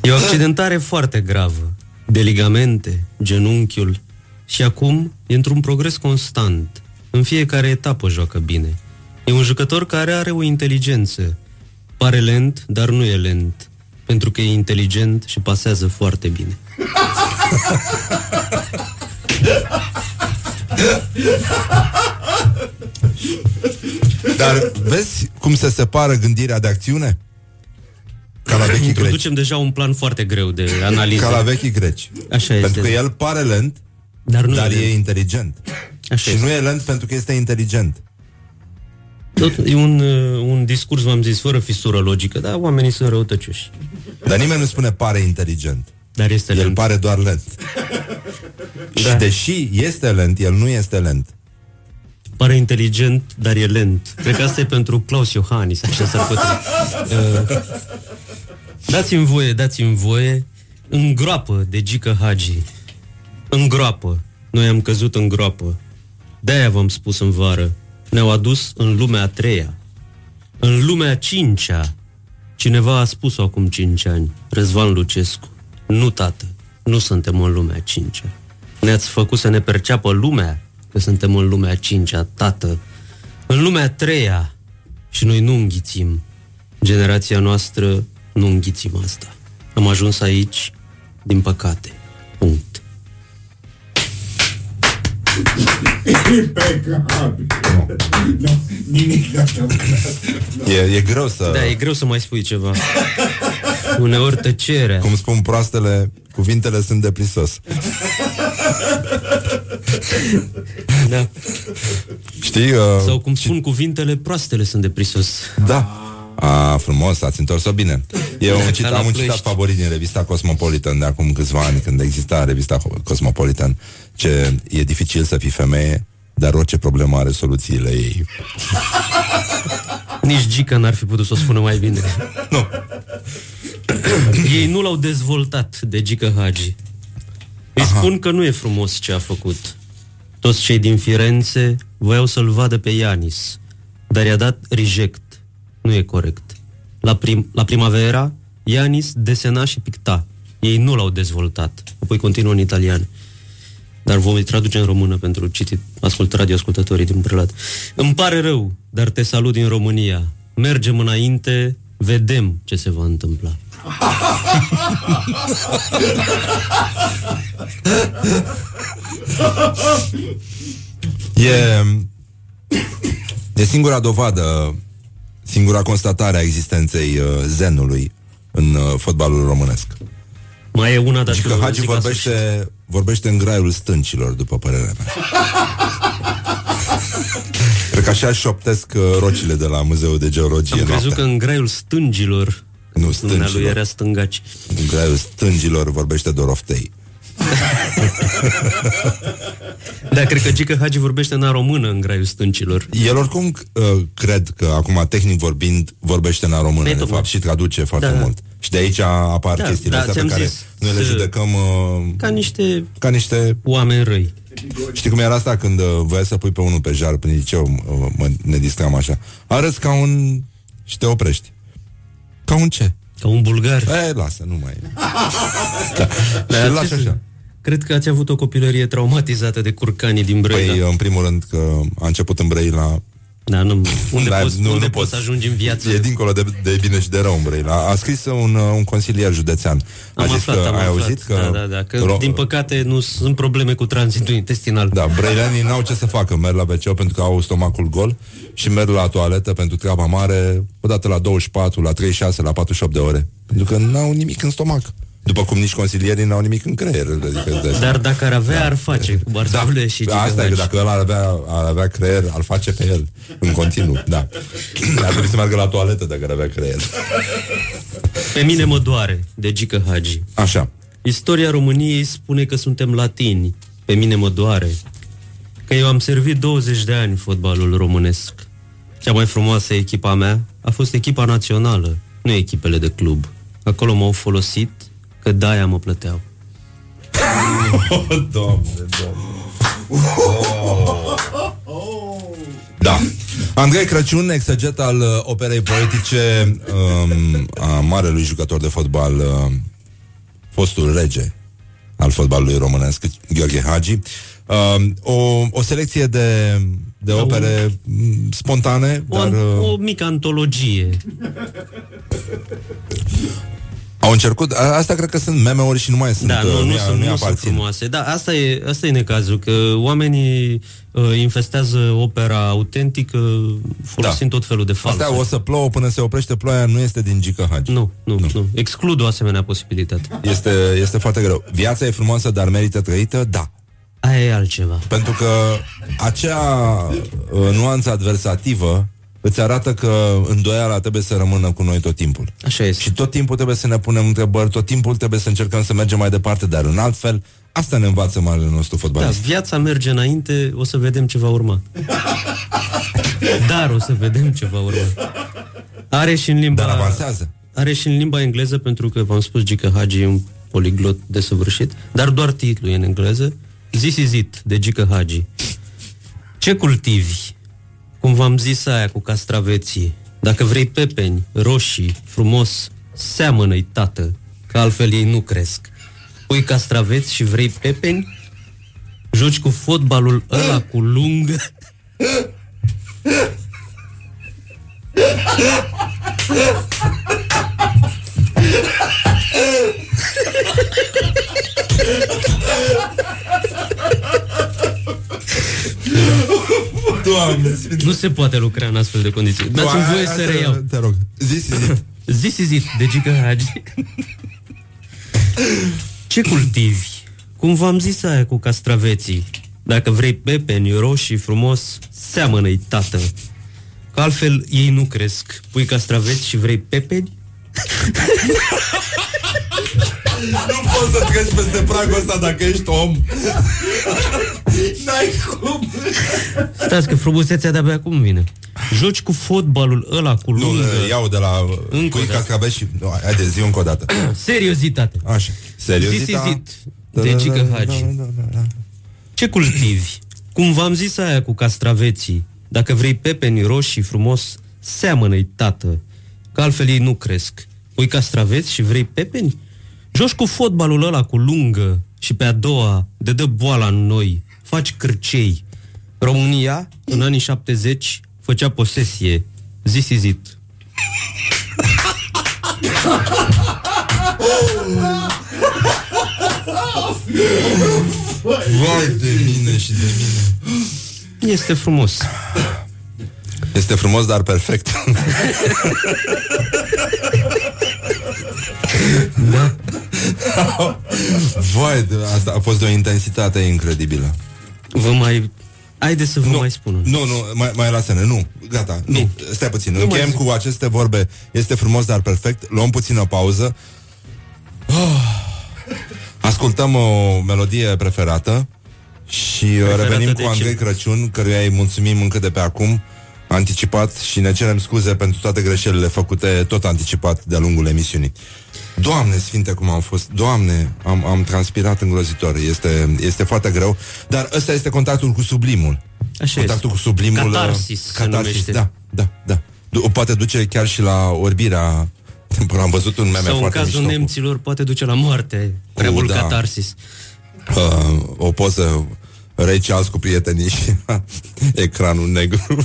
E o accidentare foarte gravă, de ligamente, genunchiul, și acum e într-un progres constant. În fiecare etapă joacă bine. E un jucător care are o inteligență. Pare lent, dar nu e lent, pentru că e inteligent și pasează foarte bine. [laughs] Dar vezi cum se separă gândirea de acțiune? Ca la vechii greci. Introducem deja un plan foarte greu de analiză. Ca la vechii greci. Așa este. Pentru că el pare lent, dar, nu dar e e, lent. inteligent. Așa și este. nu e lent pentru că este inteligent. Tot, e un, uh, un discurs, v-am zis, fără fisură logică, dar oamenii sunt răutăcioși. Dar nimeni nu spune pare inteligent. Dar este El lent. pare doar lent. Da. Și deși este lent, el nu este lent. Pare inteligent, dar e lent. Cred că asta e pentru Claus Iohannis, așa s-ar putea. [laughs] Uh, dați-mi voie, dați-mi voie, în groapă de Gică Hagi. În groapă. Noi am căzut în groapă. De-aia v-am spus în vară. Ne-au adus în lumea a treia. În lumea a cincea. Cineva a spus-o acum cinci ani. Răzvan Lucescu. Nu, tată. Nu suntem în lumea a cincea. Ne-ați făcut să ne perceapă lumea că suntem în lumea a cincea, tată. În lumea a treia. Și noi nu înghițim. Generația noastră nu înghițim asta. Am ajuns aici, din păcate. Punct. Impecabil. Nu, nimic de așa. E, e greu să... Da, e greu să mai spui ceva. Uneori tăcerea. Cum spun proastele, cuvintele sunt de prisos. Da. Știi? Uh, Sau cum spun cuvintele, proastele sunt de prisos. Da. A, frumos, ați întors-o bine. E un citat, la am un Ploiești. citat favorit din revista Cosmopolitan de acum câțiva ani, când exista revista Cosmopolitan, ce e dificil să fii femeie, dar orice problemă are soluțiile ei. [laughs] Nici Gica n-ar fi putut să o spună mai bine. Nu. Ei nu l-au dezvoltat de Gica Hagi. Îi spun că nu e frumos ce a făcut. Toți cei din Firenze voiau să-l vadă pe Ianis, dar i-a dat reject. Nu e corect. La, prim, la primavera, Ianis desena și picta. Ei nu l-au dezvoltat. Apoi continuă în italian. Dar vom traduce în română pentru citit, ascult radioascultătorii din prelat. Îmi pare rău, dar te salut din România. Mergem înainte, vedem ce se va întâmpla. [laughs] E, e singura dovadă, singura constatare a existenței uh, zenului în uh, fotbalul românesc. Mai e una, dar Și că Hagi vorbește, vorbește în graiul stâncilor, după părerea mea. Cred că așa șoptesc uh, rocile de la Muzeul de Geologie Am crezut noaptea. că în graiul stângilor Nu, Dumnealui stâncilor. era stângaci. În graiul stângilor vorbește Doroftei. [laughs] Da, cred că Gică Hagi vorbește în română în graiul stâncilor. El oricum uh, cred că, acum, tehnic vorbind, vorbește în română, Ei, de tocmai. fapt, și traduce foarte Da, da. mult. Și de aici apar Da, chestiile da, astea pe ți-am care zis, noi le să- judecăm uh, Ca niște ca niște oameni răi. Știi cum era asta când uh, voia să pui pe unul pe jar prin liceu, uh, mă, ne distram așa. Arăți ca un... și te oprești. Ca un ce? Ca un bulgar. E, lasă, nu mai... [laughs] da. Da, și îl ați- lași așa. Cred că ați avut o copilărie traumatizată de curcanii din Brăila. Păi, în primul rând că a început în Brăila Da, nu, unde, Da, poți, nu- unde nu poți să poți. ajungi în viață? E dincolo de, de bine și de rău în Brăila. A scris un, uh, un consilier județean. A Am zis aflat, că am ai aflat. auzit că... Da, da, da, că ro- din păcate nu sunt probleme cu tranzitul intestinal. Da, brăilenii n-au ce să facă, merg la wc pentru că au stomacul gol și merg la toaletă pentru treaba mare odată la 24, la 36, la 48 de ore. Pentru că n-au nimic în stomac. După cum nici consilierii n-au nimic în creier. Adică de Dar dacă ar avea, ar face cu Bartole și Da, Asta e că dacă ăla ar avea, ar avea creier, ar face pe el în continuu, da. Ar trebui să meargă la toaletă dacă ar avea creier. Pe mine mă doare, de Gică Hagi. Așa. Istoria României spune că suntem latini. Pe mine mă doare. Că eu am servit 20 de ani fotbalul românesc. Cea mai frumoasă echipa mea a fost echipa națională, nu echipele de club. Acolo m-au folosit, că de-aia mă plăteau. Oh, [laughs] doamne, doamne. Da. Andrei Crăciun, exeget al uh, operei poetice um, a marelui jucător de fotbal, uh, fostul rege al fotbalului românesc, Gheorghe Hagi. Um, o, o selecție de, de opere mm, spontane, O, dar uh, o mică antologie. [laughs] au încercat. a- Asta cred că sunt meme-uri și nu mai sunt. Da, nu, uh, nu, i- sunt, i nu sunt aparțin. frumoase. Da, asta e, asta e necazul, că oamenii uh, infestează opera autentică folosind tot felul de false. Asta o să plouă până se oprește ploaia, nu este din Gică Hagi. Nu, nu, nu, nu. Exclud o asemenea posibilitate. Este, este foarte greu. Viața e frumoasă, dar merită trăită? Da. Aia e altceva. Pentru că acea uh, nuanță adversativă îți arată că îndoiala trebuie să rămână cu noi tot timpul. Așa este. Și tot timpul trebuie să ne punem întrebări, tot timpul trebuie să încercăm să mergem mai departe, dar în alt fel, asta ne învață marele nostru Da, fotbalist. viața merge înainte, o să vedem ce va urma. Dar o să vedem ce va urma. Are și în limba... Dar avansează. Are și în limba engleză, pentru că v-am spus Gică Hagi e un poliglot desăvârșit, dar doar titlul e în engleză. This is it, de Gică Hagi. Ce cultivi? Cum v-am zis aia cu castraveții. Dacă vrei pepeni, roșii, frumos, seamănă-i, tată, că altfel ei nu cresc. Pui castraveți și vrei pepeni? Joci cu fotbalul ăla cu lungă? [laughs] Doamne, Nu se poate lucra în astfel de condiții. Dați-mi voie să reiau. Te rog. Zis, zis. This is it, de Gică Hagi. Ce cultivi? Cum v-am zis aia cu castraveții. Dacă vrei pepeni roșii frumos, seamănă-i, tată. Că altfel ei nu cresc. Pui castraveți și vrei pepeni? [laughs] Nu poți să treci peste pragul ăsta dacă ești om. [laughs] N-ai cum. Stați că frumusețea de-abia acum vine. Joci cu fotbalul ăla cu Nu, lungă. iau de la Încă cui o dată. cascabeți și... Nu, haide, zi încă o dată. [clears throat] Seriozitate. Așa. Seriozita? This is it, de Gică Hagi. Ce cultivi? Cum v-am zis aia cu castraveții. Dacă vrei pepeni roșii frumos, seamănă-i, tată. Că altfel ei nu cresc. Pui castraveți și vrei pepeni? Joci cu fotbalul ăla cu lungă și pe a doua de dă boala în noi. Faci cârcei. România, în anii 70, făcea posesie. This is it. Vai de mine și de mine. Este frumos. Este frumos, dar perfect. [laughs] Da. [laughs] Vai, de, asta a fost de o intensitate incredibilă. Vă mai... Haideți să vă Nu. mai spun. Nu, nu, mai, mai lasă-ne, nu, gata, nu, stai puțin, Nu încheiem mai cu aceste vorbe, este frumos, dar perfect, luăm puțină pauză, oh. ascultăm o melodie preferată și Preferată revenim de cu Andrei ce? Crăciun, căruia îi mulțumim încă de pe acum, anticipat și ne cerem scuze pentru toate greșelile făcute tot anticipat de-a lungul emisiunii. Doamne sfinte cum am fost, Doamne, am, am transpirat îngrozitor, este, este foarte greu, dar ăsta este contactul cu sublimul. Așa contactul este. cu sublimul. uh, Catarsis se numește. da, da, da. Du- poate duce chiar și la orbirea Am văzut un meme Sau în foarte cazul mișto. nemților poate duce la moarte. Prea Uh, mult da. catarsis. uh, o poză Ray Charles cu prietenii și [laughs] ecranul negru. [laughs]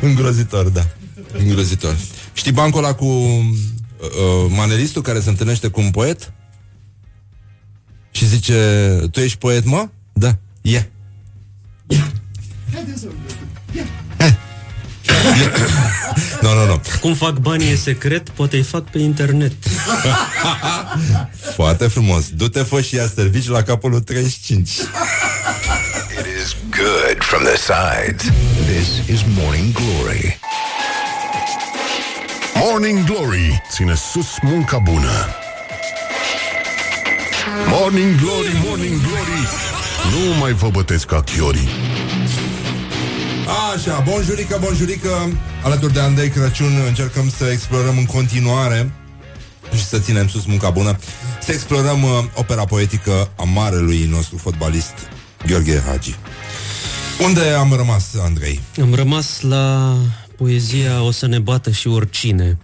Îngrozitor, da. Îngrozitor. Știi bancul ăla cu uh, uh, maneristul care se întâlnește cu un poet? Și zice, tu ești poet, mă? Da, e. Yeah. Nu, nu, nu. Cum fac banii e secret, poate îi fac pe internet. [laughs] Foarte frumos. Du-te, fă și ia servici la capul 35. It is good from the sides. This is Morning Glory. Morning Glory ține sus munca bună. Morning Glory, Morning Glory, nu mai vă bătesc ca chiorii. Așa, bonjurică, bonjurică Alături de Andrei Crăciun încercăm să explorăm în continuare și să ținem sus munca bună Să explorăm uh, opera poetică a marelui nostru fotbalist Gheorghe Hagi Unde am rămas, Andrei? Am rămas la poezia O să ne bată și oricine.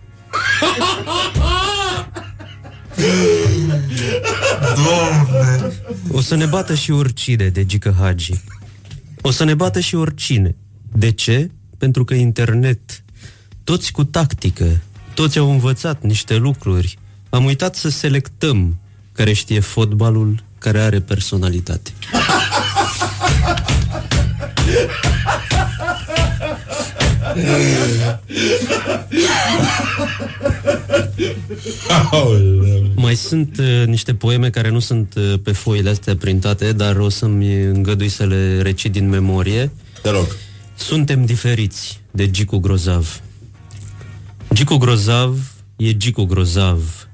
Doamne! O să ne bată și oricine de Gică Hagi. O să ne bată și oricine. De ce? Pentru că internet. Toți cu tactică. Toți au învățat niște lucruri. Am uitat să selectăm care știe fotbalul, care are personalitate. Mai sunt uh, niște poeme care nu sunt uh, pe foile astea printate, dar o să-mi îngădui să le recit din memorie. Te rog. Suntem diferiți de Gicu Grozav. Gicu Grozav e Gicu Grozav.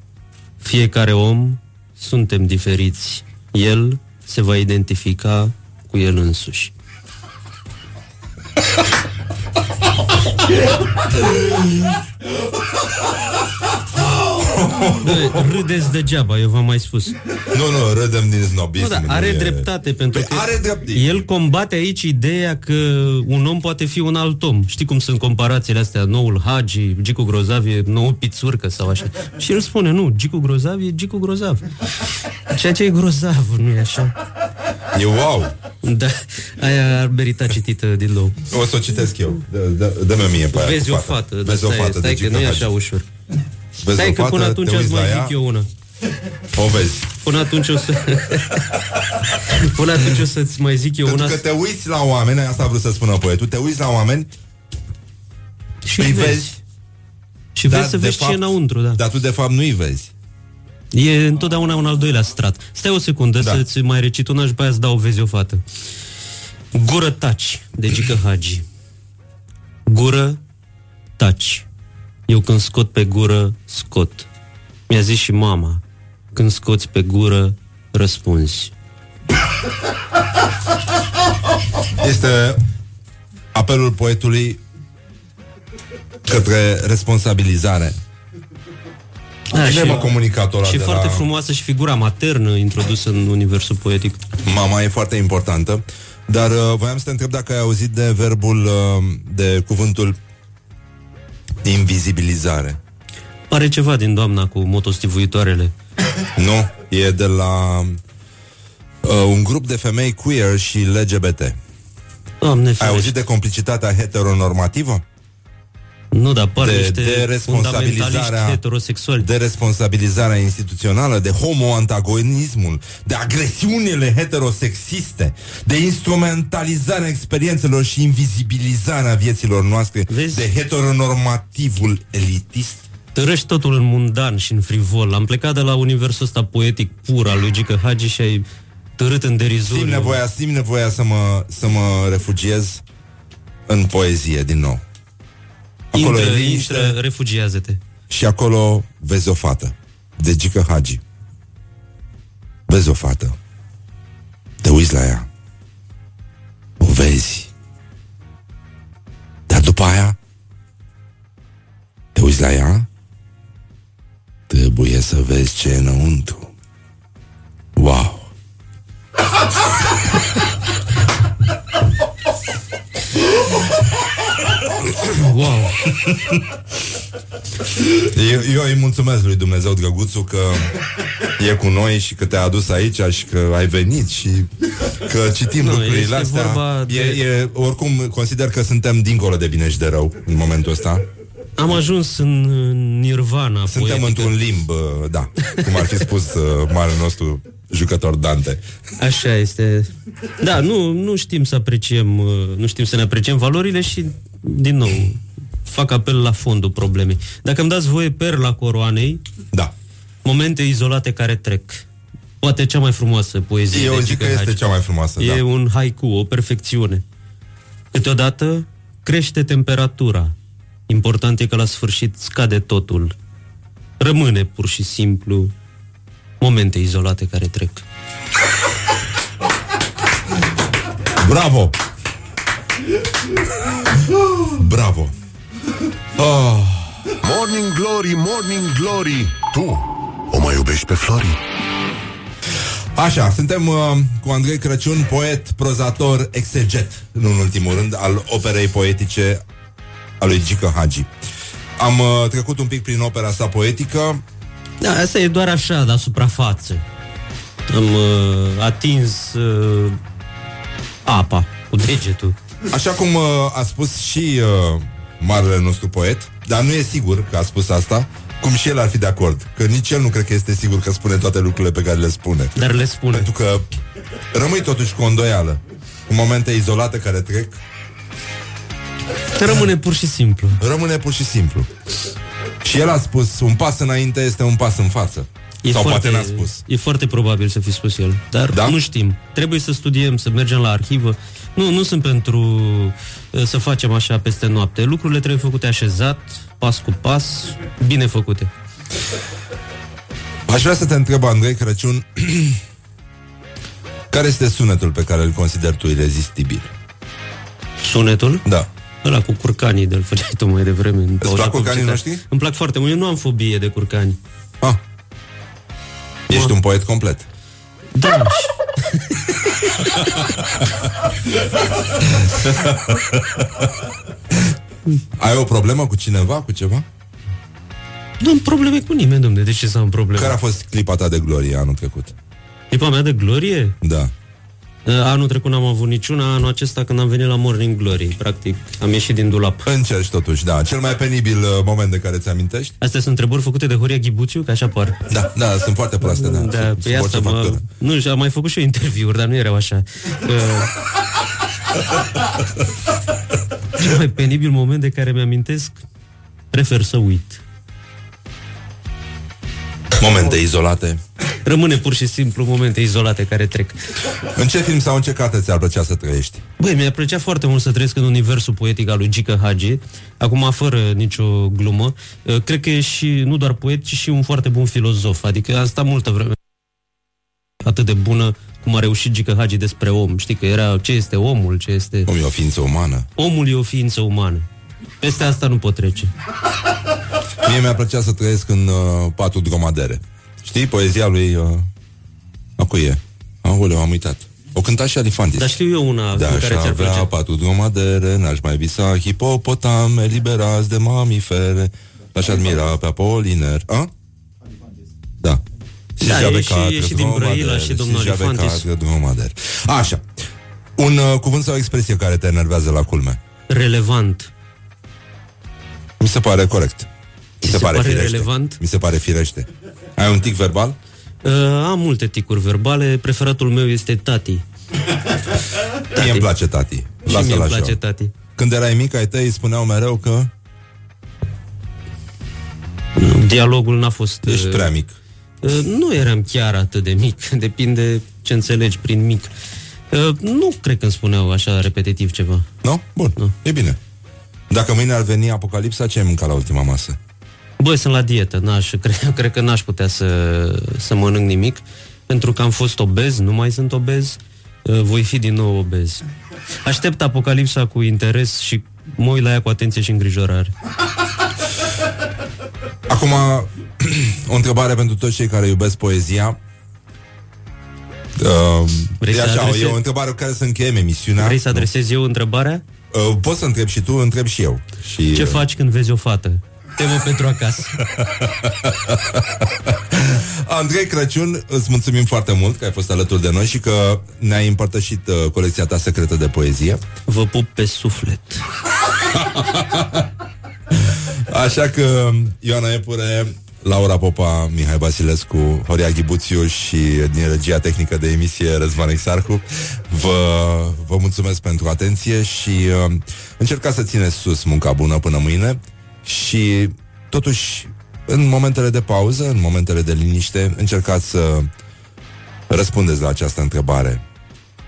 Fiecare om suntem diferiți. El se va identifica cu el însuși. [laughs] Bă, râdeți degeaba, eu v-am mai spus. Nu, nu, râdem din snobism Nu, da, nu are e- dreptate, pentru Păi că are dreptate. el combate aici ideea că un om poate fi un alt om. Știi cum sunt comparațiile astea? Noul Hagi, Gicu Grozav e noul Pițurcă sau așa. Și el spune, nu, Gicu Grozav e Gicu Grozav. Ceea ce e grozav, nu e așa? E wow! Da, aia ar merita citită din nou. O să o citesc eu. Dă- dă- Dă-mi mie pe aia Vezi cu o fată, dar Vezi o stai, fată stai de că nu e Gică așa Hagi. ușor. Vezi Stai o că fată, până atunci te îți uiți mai la ea, zic eu una. O vezi. Până atunci o să... [laughs] Până atunci o să-ți mai zic eu Pentru una... că te uiți la oameni, asta a vrut să spună poetul, te uiți la oameni și îi vezi. vezi. Și Dar, vezi să de vezi ce fapt- e înăuntru, da. Dar tu de fapt nu-i vezi. E întotdeauna un al doilea strat. Stai o secundă da. să-ți mai recit una și după aia îți dau vezi o fată. Gură taci, de Gică Hagi. Gură taci. Eu când scot pe gură, scot. Mi-a zis și mama, când scoți pe gură, răspunzi. Este apelul poetului către responsabilizare. Da, Bine, mă, comunicatorul și de foarte la- frumoasă și figura maternă introdusă în universul poetic. Mama e foarte importantă. Dar uh, voiam să te întreb dacă ai auzit de verbul, uh, de cuvântul invizibilizare. Are ceva din doamna cu motostivuitoarele. Nu, e de la uh, un grup de femei queer și LGBT. Doamne Ai ferește. auzit de complicitatea heteronormativă? Nu, dar par de, niște de responsabilizarea fundamentaliști heterosexuali. de responsabilizarea instituțională, de homoantagonismul, de agresiunile heterosexiste, de instrumentalizarea experiențelor și invizibilizarea vieților noastre, Vezi? de heteronormativul elitist. Tărăști totul în mundan și în frivol. Am plecat de la universul ăsta poetic pur al lui Gică Hagi și ai târât în derizoriu. Simt nevoia, simt nevoia să, mă, să mă refugiez în poezie din nou. Acolo intră, e liniște intră, refugiază-te. și acolo vezi o fată de Gică Hagi. Vezi o fată. Te uiți la ea. O vezi. Dar după aia te uiți la ea Trebuie să vezi ce e înăuntru. Wow! [laughs] Wow! [laughs] Eu, eu îi mulțumesc lui Dumnezeu Drăguțu că e cu noi și că te-a adus aici și că ai venit și că citim Nu, lucrurile este astea. vorba E, de- e, oricum, consider că suntem dincolo de bine și de rău în momentul ăsta. Am ajuns în în nirvana Suntem poetică. într-un limb, uh, da, cum ar fi spus uh, marele nostru jucător Dante. Așa este. Da, nu, nu știm să apreciem, uh, nu știm să ne apreciem valorile și, din nou, fac apel la fondul problemei. Dacă îmi dați voie perla coroanei, da. momente izolate care trec. Poate cea mai frumoasă poezie. Eu de zic Gică că este Hagi. cea mai frumoasă, E da. un haiku, o perfecțiune. Câteodată crește temperatura. Important e că la sfârșit scade totul. Rămâne pur și simplu momente izolate care trec. Bravo! Bravo! Oh. Morning Glory, Morning Glory Tu o mai iubești pe Flori? Așa, suntem uh, cu Andrei Crăciun, poet, prozator, exeget, nu în ultimul rând, al operei poetice a lui Gică Hagi. Am uh, trecut un pic prin opera sa poetică. Da, asta e doar așa, la suprafață. Am uh, atins uh, apa cu degetul. Așa cum uh, a spus și uh, marele nostru poet, dar nu e sigur că a spus asta, cum și el ar fi de acord. Că nici el nu cred că este sigur că spune toate lucrurile pe care le spune. Dar le spune. Pentru că rămâi totuși cu o îndoială. Cu momente izolate care trec. Rămâne pur și simplu. Rămâne pur și simplu. Și el a spus, un pas înainte este un pas în față. E Sau foarte, poate n-a spus. E foarte probabil să fi spus el, dar da? nu știm. Trebuie să studiem, să mergem la arhivă. Nu, nu sunt pentru uh, să facem așa peste noapte. Lucrurile trebuie făcute așezat, pas cu pas, bine făcute. Aș vrea să te întreb, Andrei Crăciun, [clears throat] care este sunetul pe care îl consideri tu irezistibil? Sunetul? Da. Ăla cu curcanii de-l făceai tu mai devreme. Îmi plac curcanii noștri? Îmi plac foarte mult. Eu nu am fobie de curcani. Ah. Ești un poet complet. Da. [laughs] [laughs] [laughs] Ai o problemă cu cineva, cu ceva? Nu am probleme cu nimeni, domne. De ce să am probleme? Care a fost clipa ta de glorie anul trecut? Clipa mea de glorie? Da. Uh, Anul trecut n-am avut niciuna, anul acesta când am venit la Morning Glory, practic, am ieșit din dulap. Încerci totuși, da. Cel mai penibil uh, moment de care ți-amintești? Astea sunt întrebări făcute de Horia Ghibuțiu, că așa par. Da, da, sunt foarte proaste, da. Da, Sunt- pe sunt asta orice mă... factură. Nu știu, am mai făcut și eu interviuri, dar nu erau așa. Că... [laughs] Cel mai penibil moment de care mi-amintesc, prefer să uit. Momente izolate. Rămâne pur și simplu momente izolate care trec. În ce film sau în ce carte ți-ar plăcea să trăiești? Băi, mi-a plăcea foarte mult să trăiesc în universul poetic al lui Gică Hagi. Acum, fără nicio glumă. Uh, Cred că e și, nu doar poet, ci și un foarte bun filozof. Adică a stat multă vreme atât de bună cum a reușit Gică Hagi despre om. Știi că era ce este omul, ce este... Om e o ființă umană. Omul e o ființă umană. Peste asta nu pot trece. Mie mi-ar plăcea să trăiesc în uh, patru dromadere. Știi, poezia lui... Uh, a cui e? Aoleu, am uitat. O cânta și Alifantis. Dar știu eu una Da, în care aș ți-ar avea plăcea. patru dromadere, n-aș mai visa hipopotame liberați de mamifere, l-aș admira pe Apoliner. A? Da. Da, j'avais e și- quatre e și din dromadaire, Brăila și domnul si j'avais Alifantis. quatre dromadaire. Așa. Un uh, cuvânt sau expresie care te enervează la culme. Relevant. Mi se pare corect. Mi se, se pare, pare firește. relevant? Mi se pare firește. Ai un tic verbal? Uh, am multe ticuri verbale. Preferatul meu este tati. Mie îmi place tati. Și Lasă-l mie îmi așa. place tati. Când erai mic, ai tăi spuneau mereu că Dialogul n-a fost... ești uh, prea mic. Uh, Nu eram chiar atât de mic, [laughs] depinde ce înțelegi prin mic. Uh, Nu cred că îmi spuneau așa repetitiv ceva. Nu? Bun, nu. e bine. Dacă mâine ar veni apocalipsa, ce ai mâncat la ultima masă? Băi, sunt la dietă, n-aș, [laughs] cred, cred că n-aș putea să, să mănânc nimic, pentru că am fost obez, nu mai sunt obez, uh, voi fi din nou obez. Aștept apocalipsa cu interes și mă uit la ea cu atenție și îngrijorare. Acum, [clears throat] o întrebare pentru toți cei care iubesc poezia. Uh, Vrei e să așa, adrese- e o întrebare cu care să încheiem emisiunea. Vrei să adresez eu întrebarea? Uh, poți să întreb și tu, întreb și eu. Și, Ce uh, faci când vezi o fată? Temă pentru acasă. [laughs] Andrei Crăciun, îți mulțumim foarte mult că ai fost alături de noi și că ne-ai împărtășit uh, colecția ta secretă de poezie. Vă pup pe suflet. [laughs] Așa că Ioana Epure, Laura Popa, Mihai Basilescu, Horia Ghibuțiu și din regia tehnică de emisie Răzvan Exarcu vă, vă mulțumesc pentru atenție și uh, încercați să țineți sus munca bună până mâine și totuși în momentele de pauză, în momentele de liniște, încercați să răspundeți la această întrebare.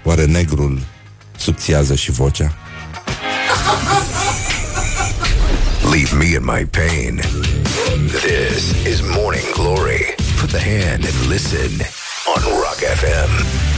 Oare negrul subțiază și vocea? Leave me in my pain. This is Morning Glory. Put the hand and listen on Rock FM.